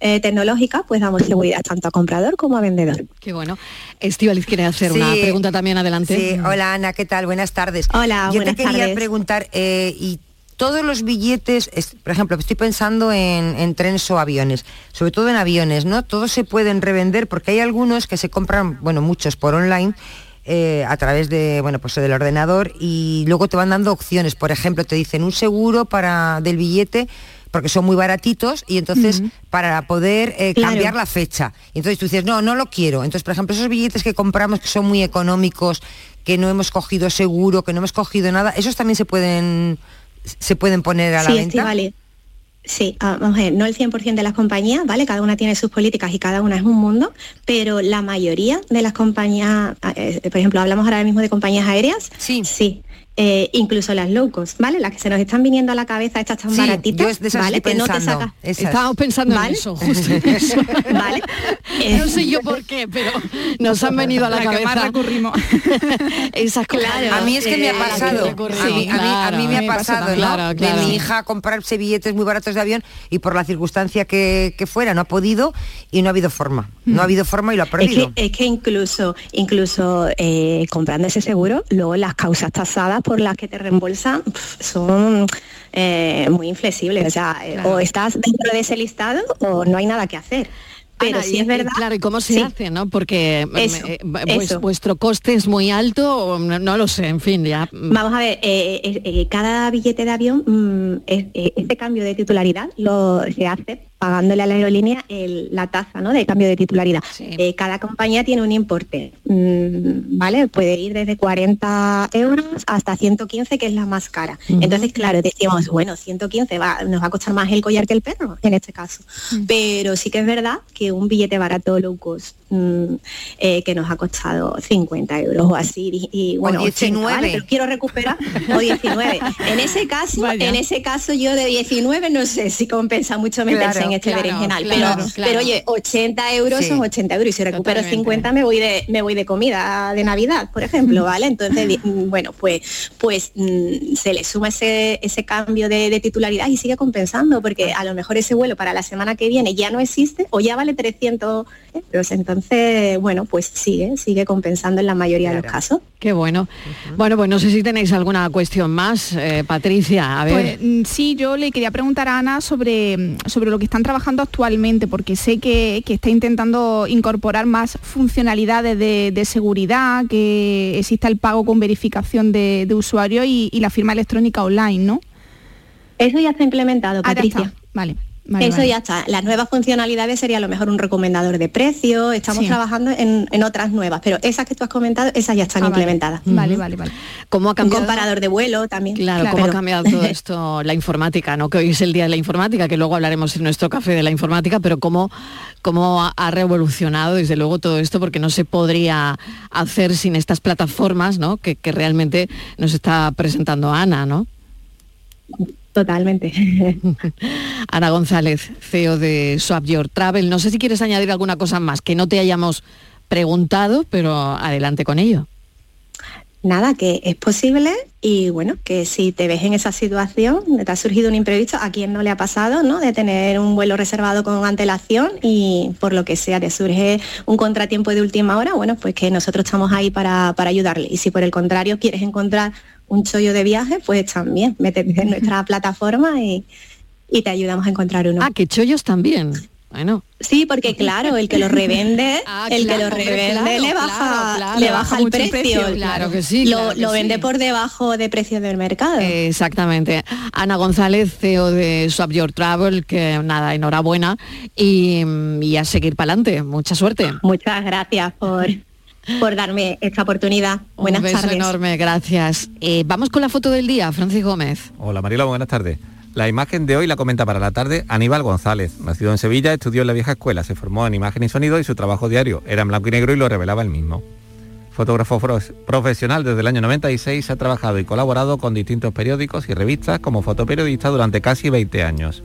eh, tecnológicas, pues damos seguridad tanto a comprador como a vendedor. Qué bueno. Estivaliz quiere hacer una pregunta también adelante. Sí, hola Ana, ¿qué tal? Buenas tardes. Hola, Yo buenas te quería tardes. preguntar, eh, y todos los billetes, es- por ejemplo, estoy pensando en, en trenes o aviones, sobre todo en aviones, ¿no? Todos se pueden revender porque hay algunos que se compran, bueno, muchos por online. eh, a través de bueno pues del ordenador y luego te van dando opciones por ejemplo te dicen un seguro para del billete porque son muy baratitos y entonces para poder eh, Claro. cambiar la fecha. Y entonces tú dices, no, no lo quiero. Entonces, por ejemplo, esos billetes que compramos que son muy económicos, que no hemos cogido seguro, que no hemos cogido nada, esos también se pueden se pueden poner a la sí, venta. Estivali. Sí, ah, vamos a ver, no el 100% de las compañías, ¿vale? Cada una tiene sus políticas y cada una es un mundo, pero la mayoría de las compañías, ah, eh, por ejemplo, hablamos ahora mismo de compañías aéreas, sí, sí. Eh, incluso las low cost, ¿vale? Las que se nos están viniendo a la cabeza, estas tan Sí, baratitas, yo es de esas ¿vale? Que no te. Estábamos pensando ¿Vale? en eso, justo en eso. ¿Vale? No sé yo por qué, pero nos han venido a la, La que cabeza. más recurrimos. Esas cosas. Claro. A mí es que me ha Eh, pasado, a que a mí, a mí- a mí me ha me pasa pasado, también. ¿no? Claro, claro. De mi hija comprarse billetes muy baratos de avión y por la circunstancia que, que fuera no ha podido y no ha habido forma. No ha habido forma y lo ha Es perdido. que, es que incluso, incluso eh, comprando ese seguro, luego las causas tasadas por las que te reembolsan son eh, muy inflexibles. O sea, eh, o estás dentro de ese listado o no hay nada que hacer. Pero Ana, si y- es verdad. Claro, ¿y cómo se sí. hace, no? Porque mm, Eso, eh, pues, eso. vuestro coste es muy alto, o no, no lo sé, en fin, ya. mm, Vamos a ver, eh, eh, eh, cada billete de avión, mm, es- eh, este cambio de titularidad lo se hace pagándole a la aerolínea el- la tasa ¿no? de cambio de titularidad. Eh, cada compañía tiene un importe, mm, ¿vale? Puede ir desde 40 euros hasta 115, que es la más cara. Entonces, claro, decimos, bueno, 115 va, nos va a costar más el collar que el perro, en este caso. Pero sí que es verdad que un billete barato low cost mm, eh, que nos ha costado 50 euros o así, y, y, bueno, 80, ¿vale? 19. Pero quiero recuperar, o 19. En ese caso, Vaya. en ese caso yo de 19 no sé si compensa mucho meterse Claro. en este Claro, berenjenal. claro, pero, claro. pero oye, 80 euros Sí, son 80 euros y si recupero totalmente. 50 me voy de me voy de comida de Navidad, por ejemplo, ¿vale? Entonces, mm, bueno, pues pues mm, se le suma ese, ese cambio de, de titularidad y sigue compensando, porque a lo mejor ese vuelo para la semana que viene ya no existe o ya vale 300 euros. Entonces, bueno, pues sigue, sigue compensando en la mayoría de los casos. Qué bueno. Bueno, pues no sé si tenéis alguna cuestión más, eh, Patricia. A ver. Pues mm, sí, yo le quería preguntar a Ana sobre, mm, sobre lo que están trabajando actualmente, porque sé que, que está intentando incorporar más funcionalidades de, de seguridad, que exista el pago con verificación de, de usuario y, y la firma electrónica online, ¿no? Eso ya está implementado, Ah, ya Patricia. está. Vale. Vale, Eso vale. ya está. Las nuevas funcionalidades sería a lo mejor un recomendador de precio. Estamos Sí. trabajando en, en otras nuevas, pero esas que tú has comentado, esas ya están Ah, vale. implementadas. Vale, vale, vale. ¿Cómo ha Un cambiado? comparador de vuelo también. Claro, cómo ha cambiado todo esto, la informática, ¿no? Que hoy es el día de la informática, que luego hablaremos en nuestro café de la informática, pero cómo, cómo ha- ha revolucionado desde luego todo esto, porque no se podría hacer sin estas plataformas, ¿no? Que, que realmente nos está presentando Ana, ¿no? Totalmente. Ana González, CEO de Swap Your Travel. No sé si quieres añadir alguna cosa más que no te hayamos preguntado, pero adelante con ello. Nada, que es posible y bueno, que si te ves en esa situación, te ha surgido un imprevisto, a quien no le ha pasado, ¿no? De tener un vuelo reservado con antelación y por lo que sea te surge un contratiempo de última hora, bueno, pues que nosotros estamos ahí para, para ayudarle. Y si por el contrario quieres encontrar un chollo de viaje, pues también métete en nuestra plataforma y, y te ayudamos a encontrar uno. Ah, que chollos también. Bueno. Sí, porque claro, el que lo revende, Ah, el claro, que lo revende claro, le baja, claro, le baja baja el precio. precio, claro que sí, Lo, que lo vende sí. por debajo de precio del mercado. Exactamente. Ana González, CEO de Swap Your Travel, que nada, enhorabuena y, y a seguir para adelante. Mucha suerte. Muchas gracias por, por darme esta oportunidad. Buenas Un beso tardes. enorme, gracias. Eh, vamos con la foto del día, Francis Gómez. Hola Marilo, buenas tardes. La imagen de hoy la comenta para la tarde Aníbal González. Nacido en Sevilla, estudió en la vieja escuela, se formó en imagen y sonido y su trabajo diario era en blanco y negro y lo revelaba él mismo. Fotógrafo profesional desde el año 96, ha trabajado y colaborado con distintos periódicos y revistas como fotoperiodista durante casi 20 años.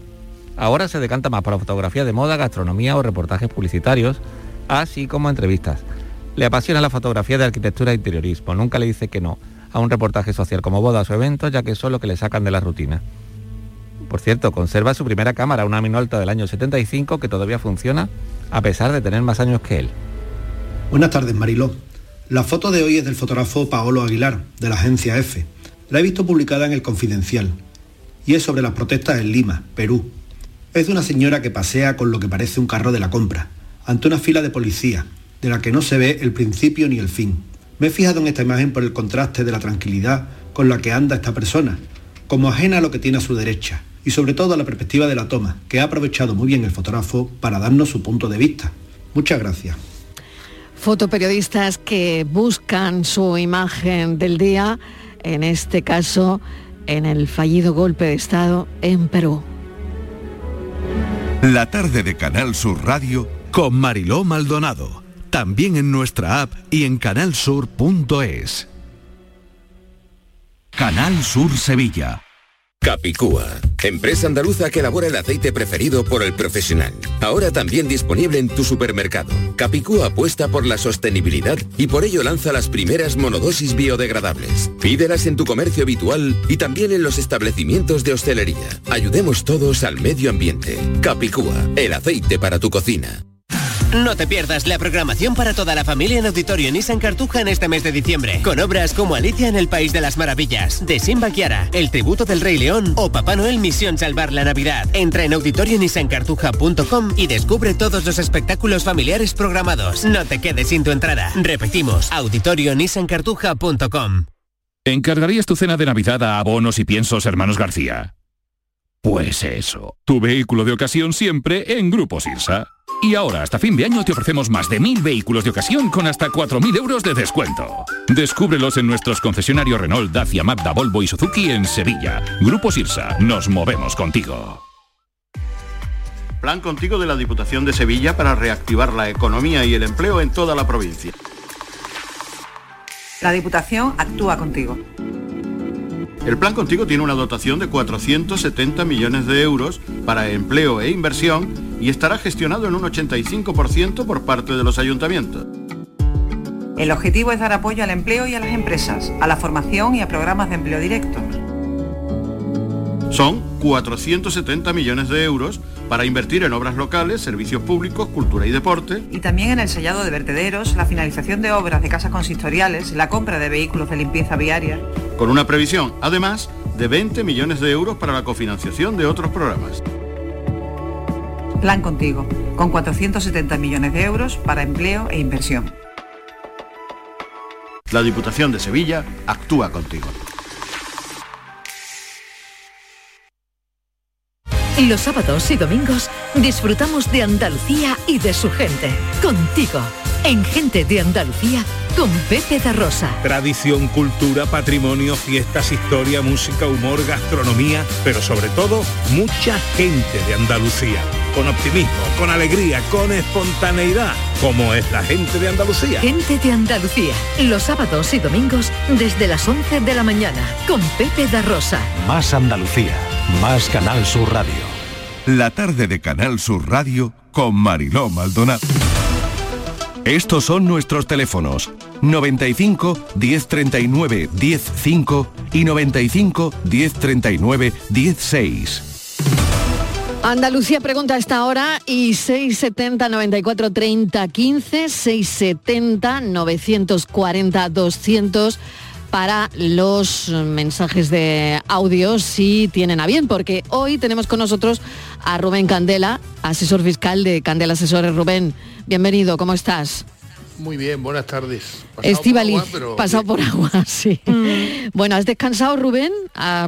Ahora se decanta más por la fotografía de moda, gastronomía o reportajes publicitarios, así como entrevistas. Le apasiona la fotografía de arquitectura e interiorismo. Nunca le dice que no a un reportaje social como bodas o eventos, ya que eso es lo que le sacan de la rutina. Por cierto, conserva su primera cámara, una Minolta del año 75 que todavía funciona a pesar de tener más años que él. Buenas tardes, Mariló. La foto de hoy es del fotógrafo Paolo Aguilar, de la agencia F. La he visto publicada en El Confidencial y es sobre las protestas en Lima, Perú. Es de una señora que pasea con lo que parece un carro de la compra, ante una fila de policía, de la que no se ve el principio ni el fin. Me he fijado en esta imagen por el contraste de la tranquilidad con la que anda esta persona, como ajena a lo que tiene a su derecha, y sobre todo a la perspectiva de la toma, que ha aprovechado muy bien el fotógrafo para darnos su punto de vista. Muchas gracias. Fotoperiodistas que buscan su imagen del día, en este caso en el fallido golpe de Estado en Perú. La tarde de Canal Sur Radio con Mariló Maldonado. También en nuestra app y en canalsur.es. Canal Sur Sevilla. Capicúa, empresa andaluza que elabora el aceite preferido por el profesional. Ahora también disponible en tu supermercado. Capicúa apuesta por la sostenibilidad y por ello lanza las primeras monodosis biodegradables. Pídelas en tu comercio habitual y también en los establecimientos de hostelería. Ayudemos todos al medio ambiente. Capicúa, el aceite para tu cocina. No te pierdas la programación para toda la familia en Auditorio Nissan Cartuja en este mes de diciembre, con obras como Alicia en el País de las Maravillas, de Simba Kiara, El Tributo del Rey León o Papá Noel Misión Salvar la Navidad. Entra en auditorionissancartuja.com y descubre todos los espectáculos familiares programados. No te quedes sin tu entrada. Repetimos, auditorionissancartuja.com. ¿Encargarías tu cena de Navidad a abonos y piensos hermanos García? Pues eso, tu vehículo de ocasión siempre en Grupo Sirsa. Y ahora, hasta fin de año, te ofrecemos más de mil vehículos de ocasión con hasta 4.000 euros de descuento. Descúbrelos en nuestros concesionarios Renault, Dacia, Mazda, Volvo y Suzuki en Sevilla. Grupo Sirsa, nos movemos contigo. Plan contigo de la Diputación de Sevilla para reactivar la economía y el empleo en toda la provincia. La Diputación actúa contigo. El plan contigo tiene una dotación de 470 millones de euros para empleo e inversión y estará gestionado en un 85% por parte de los ayuntamientos. El objetivo es dar apoyo al empleo y a las empresas, a la formación y a programas de empleo directo. Son 470 millones de euros para invertir en obras locales, servicios públicos, cultura y deporte. Y también en el sellado de vertederos, la finalización de obras de casas consistoriales, la compra de vehículos de limpieza viaria. Con una previsión, además, de 20 millones de euros para la cofinanciación de otros programas. Plan contigo, con 470 millones de euros para empleo e inversión. La Diputación de Sevilla actúa contigo. Los sábados y domingos disfrutamos de Andalucía y de su gente. Contigo, en Gente de Andalucía, con Pepe Rosa. Tradición, cultura, patrimonio, fiestas, historia, música, humor, gastronomía, pero sobre todo mucha gente de Andalucía. Con optimismo, con alegría, con espontaneidad, como es la gente de Andalucía. Gente de Andalucía, los sábados y domingos desde las 11 de la mañana, con Pepe da Rosa. Más Andalucía, más Canal Sur Radio. La tarde de Canal Sur Radio con Mariló Maldonado. Estos son nuestros teléfonos 95 1039 105 y 95 1039 16. Andalucía pregunta a esta hora y 670 94 30 15 670 940 200 para los mensajes de audio si tienen a bien, porque hoy tenemos con nosotros a Rubén Candela, asesor fiscal de Candela Asesores. Rubén, bienvenido, ¿cómo estás? Muy bien, buenas tardes. Estivali, pasado por agua, sí. Mm. Bueno, ¿has descansado, Rubén? Ah,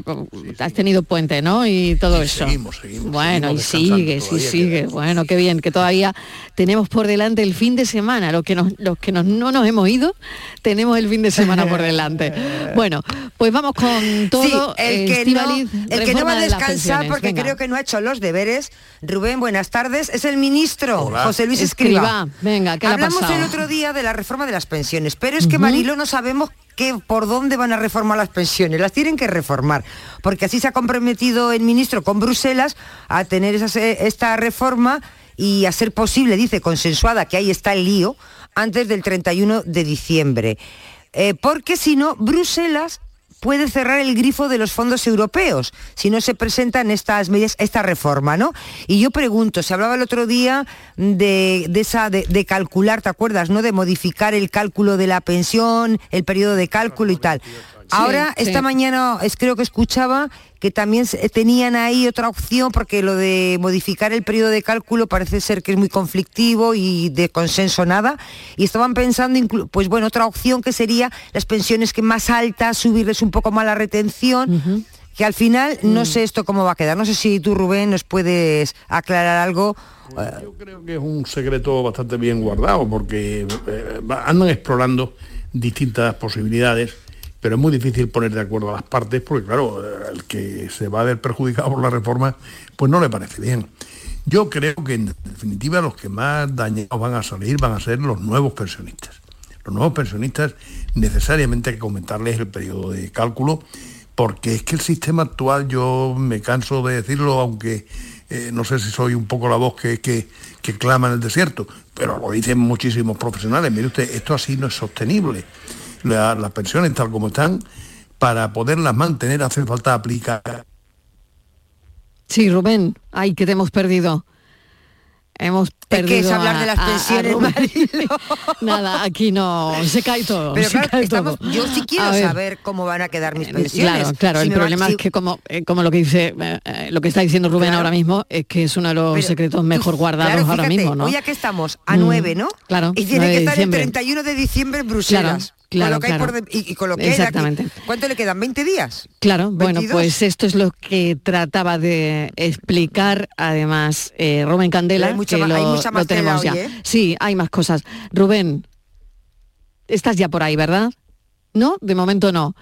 has tenido puente, ¿no? Y todo eso. Seguimos, seguimos. Bueno, seguimos y sigue, sí, sigue. Bueno, qué bien, que todavía tenemos por delante el fin de semana. Los que, nos, los que nos- no nos hemos ido, tenemos el fin de semana por delante. Bueno, pues vamos con todo. Sí, el que, no, el que no va a descansar porque Venga. creo que no ha hecho los deberes, Rubén, buenas tardes, es el ministro José Luis Escriba. Escriba, venga, ¿qué Hablamos pasado? el otro día de la reforma de las pensiones, pero es que Ujú. Marilo no sabemos que, por dónde van a reformar las pensiones, las tienen que reformar, porque así se ha comprometido el ministro con Bruselas a tener esas- eh, esta reforma y a ser posible, dice, consensuada, que ahí está el lío, antes del 31 de diciembre. Eh, porque si no, Bruselas puede cerrar el grifo de los fondos europeos si no se presentan estas medidas, esta reforma, ¿no? Y yo pregunto, se hablaba el otro día de, esa de calcular, ¿te acuerdas, no? De modificar el cálculo de la pensión, el periodo de cálculo y tal. Ahora, sí. esta mañana es, creo que escuchaba que también tenían ahí otra opción porque lo de modificar el periodo de cálculo parece ser que es muy conflictivo y de consenso nada. Y estaban pensando, pues bueno, otra opción que sería las pensiones que más altas, subirles un poco más la retención. Que al final no sé esto cómo va a quedar. No sé si tú, Rubén, nos puedes aclarar algo. Yo creo que es un secreto bastante bien guardado porque eh, andan explorando distintas posibilidades, pero es muy difícil poner de acuerdo a las partes porque claro, el que se va a ver perjudicado por la reforma, pues no le parece bien. Yo creo que en definitiva los que más dañados van a salir van a ser los nuevos pensionistas. Los nuevos pensionistas necesariamente hay que aumentarles el periodo de cálculo porque es que el sistema actual, yo me canso de decirlo, aunque eh, no sé si soy un poco la voz que, que clama en el desierto, pero lo dicen muchísimos profesionales. Mire usted, esto así no es sostenible. La- las pensiones tal como están, para poderlas mantener hace falta aplicar Sí, Rubén, ay, que te hemos perdido. Hemos Es perdido que es hablar a- de las a- a pensiones. Nada, aquí no, se cae todo. Pero se claro, cae estamos- todo. yo sí quiero ver, saber cómo van a quedar mis pensiones. Claro, claro, Si el van- problema es que como, eh, como lo que dice, eh, eh, lo que está diciendo Rubén Claro. ahora mismo, es que es uno de los Pero secretos mejor guardados Claro, ahora mismo, ¿no? Hoy aquí estamos a Mm, 9, ¿no? claro, Y tiene 9 que estar diciembre. el 31 de diciembre en Bruselas. Claro, con lo que hay claro, por de- y, y con lo que aquí. Exactamente. ¿Cuánto le quedan? ¿20 días? Claro, bueno, 22. pues esto es lo que trataba de explicar además eh, Rubén Candela, hay mucha que ma- lo, hay mucha más lo tenemos ya. hoy, ¿eh? Sí, hay más cosas. Rubén, estás ya por ahí, ¿verdad? ¿No? De momento no.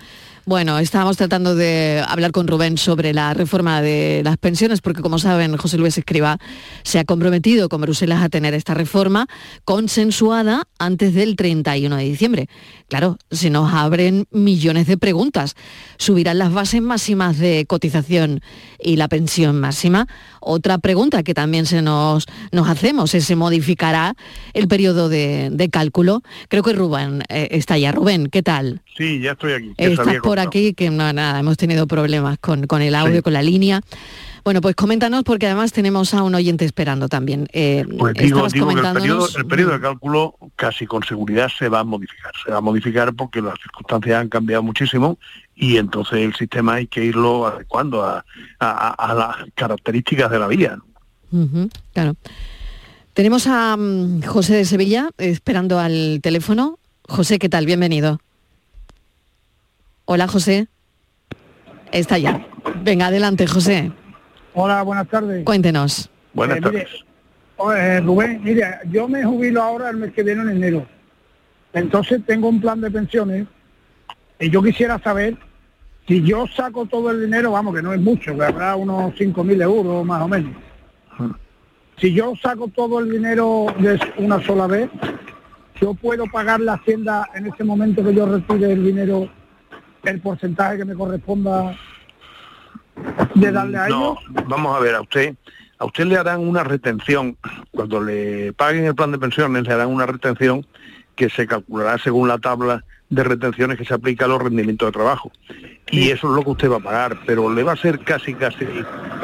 Bueno, estábamos tratando de hablar con Rubén sobre la reforma de las pensiones, porque como saben, José Luis Escriba se ha comprometido con Bruselas a tener esta reforma consensuada antes del 31 de diciembre. Claro, se nos abren millones de preguntas. ¿Subirán las bases máximas de cotización y la pensión máxima? Otra pregunta que también se nos, nos hacemos es, ¿se modificará el periodo de, cálculo? Creo que Rubén eh, está ya. Rubén, ¿qué tal? Sí, ya estoy aquí. Estás por aquí, que no, nada, hemos tenido problemas con, con el audio, con la línea. Bueno, pues coméntanos, porque además tenemos a un oyente esperando también. Eh, Pues digo, digo que el periodo, el periodo de cálculo casi con seguridad se va a modificar. Se va a modificar porque las circunstancias han cambiado muchísimo y entonces el sistema hay que irlo adecuando a, a- a las características de la vía. claro. Tenemos a mm, José de Sevilla esperando al teléfono. José, ¿qué tal? Bienvenido. Hola, José. Está ya. Venga, adelante, José. Hola, buenas tardes. Cuéntenos. Buenas Eh, mire, eh, Rubén, mire, yo me jubilo ahora el mes que viene en enero. Entonces tengo un plan de pensiones y yo quisiera saber si yo saco todo el dinero, vamos, que no es mucho, que habrá unos 5.000 euros más o menos. Si yo saco todo el dinero de una sola vez, yo puedo pagar la hacienda en ese momento que yo retire el dinero, el porcentaje que me corresponda de darle a ellos. No, vamos a ver, a usted, a usted le harán una retención, cuando le paguen el plan de pensiones le harán una retención que se calculará según la tabla de retenciones que se aplica a los rendimientos de trabajo. Y eso es lo que usted va a pagar, pero le va a ser casi, casi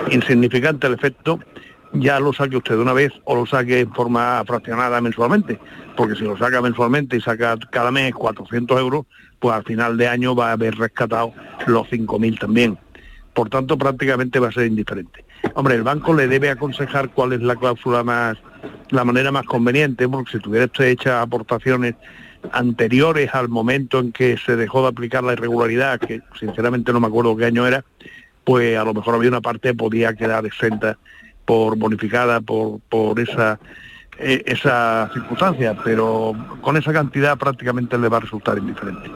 insignificante el efecto, ya lo saque usted de una vez o lo saque en forma fraccionada mensualmente, porque si lo saca mensualmente y saca cada mes 400 euros, pues al final de año va a haber rescatado los 5.000 también por tanto prácticamente va a ser indiferente. Hombre, el banco le debe aconsejar cuál es la cláusula más, la manera más conveniente, porque si tuviera usted hechas aportaciones anteriores al momento en que se dejó de aplicar la irregularidad, que sinceramente no me acuerdo qué año era, pues a lo mejor había una parte que podía quedar exenta por bonificada por, por esa eh, esa circunstancia, pero con esa cantidad prácticamente le va a resultar indiferente.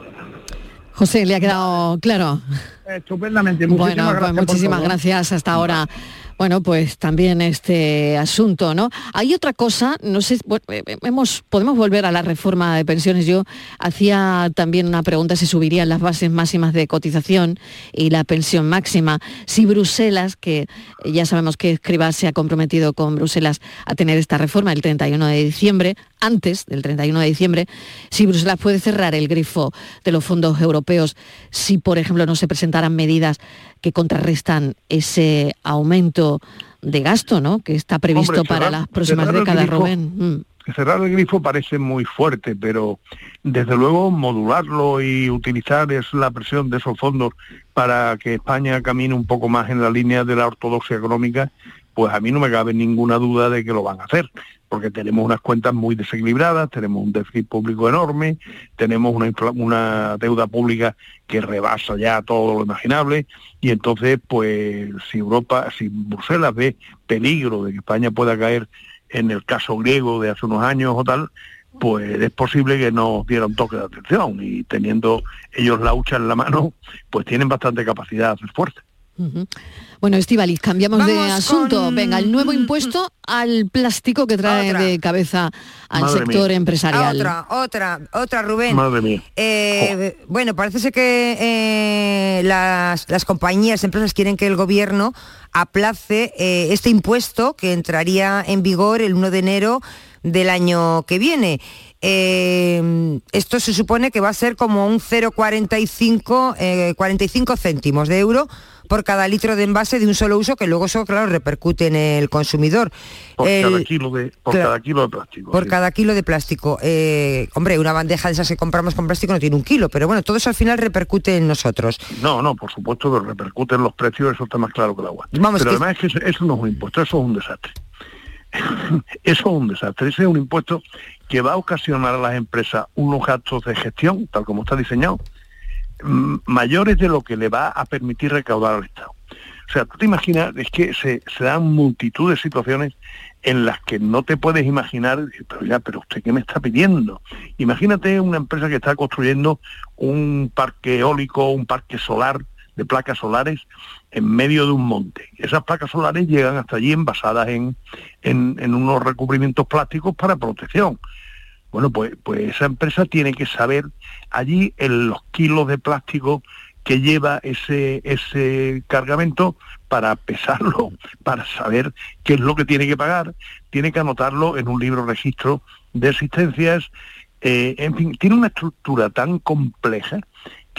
José, ¿le ha quedado claro? Estupendamente, muchísimas bueno, pues gracias. muchísimas gracias hasta ahora. Bueno, pues también este asunto, ¿no? Hay otra cosa, no sé, bueno, eh, eh, hemos, podemos volver a la reforma de pensiones. Yo hacía también una pregunta si subirían las bases máximas de cotización y la pensión máxima. Si Bruselas, que ya sabemos que Escribá se ha comprometido con Bruselas a tener esta reforma el 31 de diciembre, antes del 31 de diciembre, si Bruselas puede cerrar el grifo de los fondos europeos, si por ejemplo no se presentaran medidas que contrarrestan ese aumento de gasto, ¿no? Que está previsto Hombre, para las próximas décadas, grifo- Rubén. Mm. Cerrar el grifo parece muy fuerte, pero desde luego modularlo y utilizar es la presión de esos fondos para que España camine un poco más en la línea de la ortodoxia económica, pues a mí no me cabe ninguna duda de que lo van a hacer, porque tenemos unas cuentas muy desequilibradas, tenemos un déficit público enorme, tenemos una, deuda pública que rebasa ya todo lo imaginable, y entonces, pues, si Europa, si Bruselas ve peligro de que España pueda caer en el caso griego de hace unos años o tal, pues es posible que nos diera un toque de atención y teniendo ellos la hucha en la mano, pues tienen bastante capacidad de hacer fuerza. Bueno, Estivalis, cambiamos de asunto. con- Venga, el nuevo impuesto al plástico que trae Otra. de cabeza al Madre sector mía. empresarial. Otra, otra, otra, Rubén. Madre mía. Eh, bueno, parece ser que eh, las, las compañías, empresas quieren que el gobierno aplace eh, este impuesto que entraría en vigor el 1 de enero del año que viene. Eh, esto se supone que va a ser como un 0,45 eh, 45 céntimos de euro por cada litro de envase de un solo uso, que luego eso, claro, repercute en el consumidor. Por El- cada kilo de, por claro. cada kilo de plástico. por sí. cada kilo de plástico. Eh, hombre, una bandeja de esas que compramos con plástico no tiene un kilo, pero bueno, todo eso al final repercute en nosotros. No, no, por supuesto que repercute en los precios, eso está más claro que el agua. Vamos, Pero que- además es que eso- eso no es un impuesto, eso es un desastre. Eso es un desastre, ese es un impuesto que va a ocasionar a las empresas unos gastos de gestión, tal como está diseñado, mm, mayores de lo que le va a permitir recaudar al Estado. O sea, tú te imaginas, es que se, dan multitud de situaciones en las que no te puedes imaginar, pero ya, pero usted qué me está pidiendo. Imagínate una empresa que está construyendo un parque eólico, un parque solar de placas solares en medio de un monte. Esas placas solares llegan hasta allí envasadas en, en, unos recubrimientos plásticos para protección. Bueno, pues, pues esa empresa tiene que saber allí en los kilos de plástico que lleva ese, ese cargamento para pesarlo, para saber qué es lo que tiene que pagar, tiene que anotarlo en un libro registro de existencias, eh, en fin, tiene una estructura tan compleja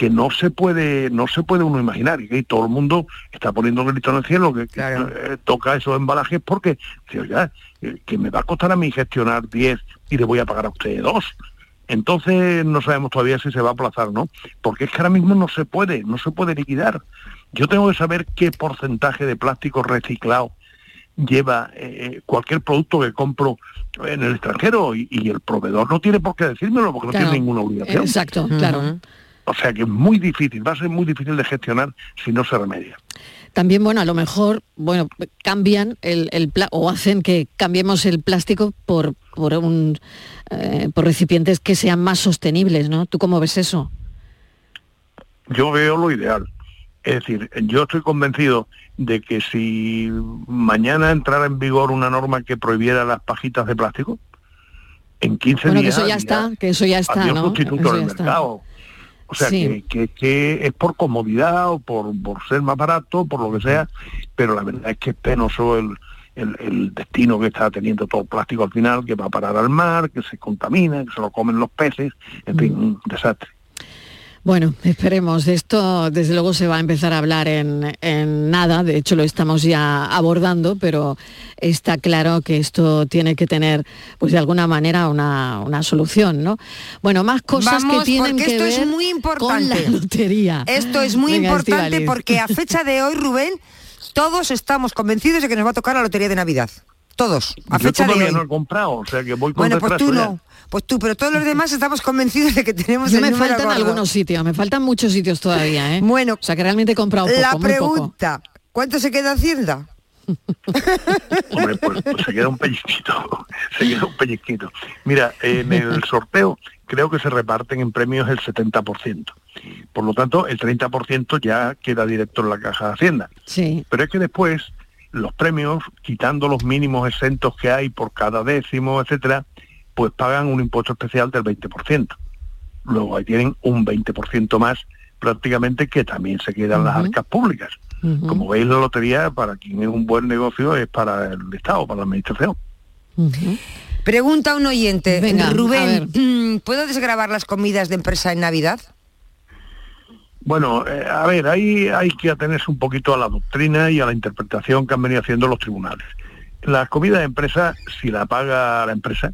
que no se puede no se puede uno imaginar y que todo el mundo está poniendo el grito en el cielo que, que, eh, toca esos embalajes porque dice, oiga, eh, que me va a costar a mí gestionar 10 y le voy a pagar a usted dos entonces no sabemos todavía si se va a aplazar o no, porque es que ahora mismo no se puede, no se puede liquidar. Yo tengo que saber qué porcentaje de plástico reciclado lleva eh, cualquier producto que compro en el extranjero y, y el proveedor no tiene por qué decírmelo porque no tiene ninguna obligación. Exacto, claro. O sea que es muy difícil, va a ser muy difícil de gestionar si no se remedia. También, bueno, a lo mejor, bueno, cambian el, el o hacen que cambiemos el plástico por, por un eh, por recipientes que sean más sostenibles, ¿no? ¿Tú cómo ves eso? Yo veo lo ideal. Es decir, yo estoy convencido de que si mañana entrara en vigor una norma que prohibiera las pajitas de plástico, en 15 Bueno, que días eso ya está, que eso ya está, adiós ¿no? sustituto Eso ya está. mercado. O sea, Sí. que, que- que es por comodidad o por, por ser más barato, por lo que sea, pero la verdad es que es penoso el, el- el destino que está teniendo todo el plástico al final, que va a parar al mar, que se contamina, que se lo comen los peces, en fin, un desastre. Bueno, esperemos. Esto, desde luego, se va a empezar a hablar en, en nada. De hecho, lo estamos ya abordando, pero está claro que esto tiene que tener, pues de alguna manera, una, una solución, ¿no? Bueno, más cosas Vamos, que tienen que esto ver es muy importante. con la lotería. Esto es muy Venga, importante porque a fecha de hoy, Rubén, todos estamos convencidos de que nos va a tocar la lotería de Navidad. Todos, a Yo fecha de hoy. no he comprado, o sea que voy con Bueno, pues tú ya. Pues tú, pero todos los demás estamos convencidos de que tenemos Yo el me número faltan gordo. algunos sitios, me faltan muchos sitios todavía, ¿eh? Bueno, o sea que realmente he comprado poco, La muy poco. pregunta, ¿cuánto se queda Hacienda? Hombre, pues, pues se queda un pellizquito, se queda un pellizquito. Mira, en el sorteo creo que se reparten en premios el 70%. Por lo tanto, el 30% ya queda directo en la caja de Hacienda. Sí. Pero es que después los premios, quitando los mínimos exentos que hay por cada décimo, etcétera, pues pagan un impuesto especial del 20%. Luego ahí tienen un 20% más prácticamente que también se quedan las arcas públicas. Como veis, la lotería para quien es un buen negocio es para el Estado, para la Administración. Pregunta un oyente, Venga, a Rubén, mm, ¿puedo desgravar las comidas de empresa en Navidad? Bueno, eh, a ver, ahí hay que atenerse un poquito a la doctrina y a la interpretación que han venido haciendo los tribunales. La comida de empresa, si la paga la empresa,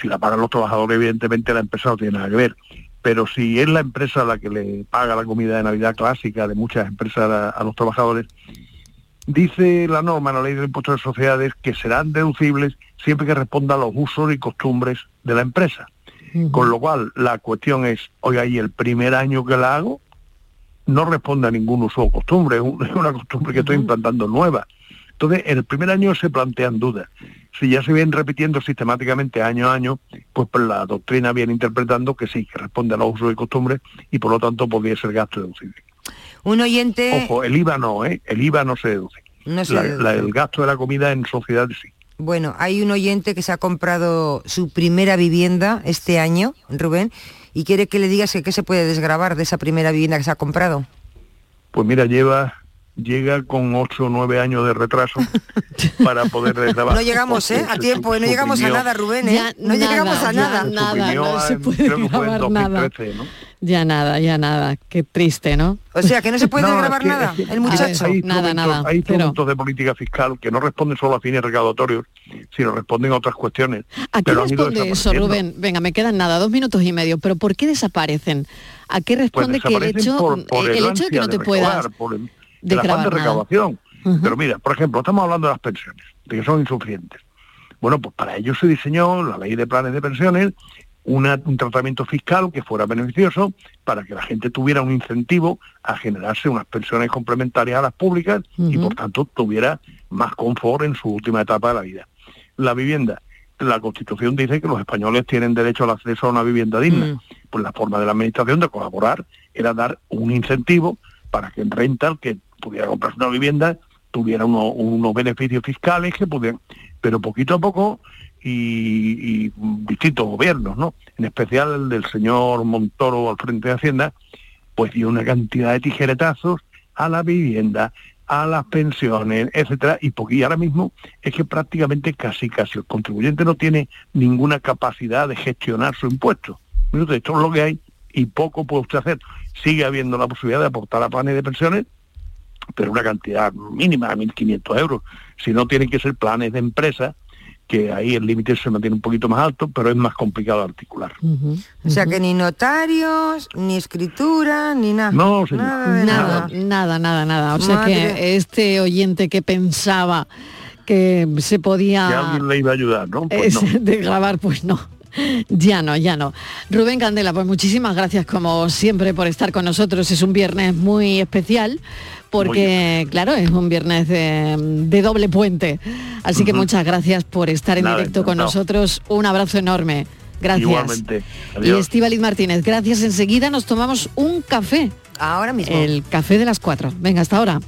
si la pagan los trabajadores, evidentemente la empresa no tiene nada que ver. Pero si es la empresa la que le paga la comida de Navidad clásica de muchas empresas a, a los trabajadores, dice la norma, la ley del impuesto de sociedades, que serán deducibles siempre que responda a los usos y costumbres de la empresa. Con lo cual, la cuestión es, oiga, ¿y el primer año que la hago? no responde a ningún uso o costumbre, es una costumbre que estoy implantando nueva. Entonces, en el primer año se plantean dudas. Si ya se vienen repitiendo sistemáticamente año a año, pues, pues la doctrina viene interpretando que sí, que responde a los usos y costumbres y por lo tanto podría ser gasto deducible. Un oyente... Ojo, el IVA no, ¿eh? El IVA no se deduce. No se La- deduce. la- el gasto de la comida en sociedades sí. Bueno, hay un oyente que se ha comprado su primera vivienda este año, Rubén, y quiere que le digas que qué se puede desgravar de esa primera vivienda que se ha comprado. Pues mira, lleva llega con 8 o 9 años de retraso para poder desgravar. No llegamos, ¿eh? A tiempo, ¿eh? no suprimió- llegamos a nada, Rubén, ¿eh? Ya no llegamos a nada, nada. ya nada, suprimió no se en- puede creo que fue en grabar nada. 2013, ¿no? Ya nada, ya nada. Qué triste, ¿no? O sea, que no se puede No, grabar es que- nada, es que el muchacho. Hay, Nada, nada, hay instrumentos de política fiscal que no responden solo a fines recaudatorios, sino responden a otras cuestiones. ¿A qué responde eso. Rubén? Venga, me quedan nada, dos minutos y medio, pero ¿por qué desaparecen? ¿A qué Pues responde que el hecho, por, por el el, hecho de que no te puedas recaudar, por el, el afán desgravar de recaudación. Pero mira, por ejemplo, estamos hablando de las pensiones, de que son insuficientes. Bueno, pues para ello se diseñó la ley de planes de pensiones una- un tratamiento fiscal que fuera beneficioso para que la gente tuviera un incentivo a generarse unas pensiones complementarias a las públicas y por tanto tuviera más confort en su última etapa de la vida. La vivienda. La Constitución dice que los españoles tienen derecho al acceso a una vivienda digna. Pues la forma de la Administración de colaborar era dar un incentivo para que en renta el que pudiera comprarse una vivienda tuviera uno- unos beneficios fiscales que pudieran, pero poquito a poco y, distintos gobiernos, ¿no? En especial el del señor Montoro al frente de Hacienda, pues dio una cantidad de tijeretazos a la vivienda, a las pensiones, etcétera, y porque ahora mismo es que prácticamente casi casi el contribuyente no tiene ninguna capacidad de gestionar su impuesto. Entonces, esto es lo que hay y poco puede usted hacer. Sigue habiendo la posibilidad de aportar a planes de pensiones, pero una cantidad mínima, 1.500 euros. Si no, tienen que ser planes de empresa, que ahí el límite se mantiene un poquito más alto, pero es más complicado de articular. O sea que ni notarios, ni escritura, ni nada. No, señor. Nada de Nada, nada, nada, nada. O sea que este oyente que pensaba que se podía Que alguien le iba a ayudar, ¿no? Pues es- no. de grabar, pues no. Ya no, ya no. Rubén Candela, pues muchísimas gracias como siempre por estar con nosotros. Es un viernes muy especial porque, claro, es un viernes de, de doble puente. Así que muchas gracias por estar en Nada, directo con nosotros. Un abrazo enorme. Gracias. Igualmente. Y Martínez, gracias. Enseguida nos tomamos un café. Ahora mismo. El café de las cuatro. Venga, hasta ahora.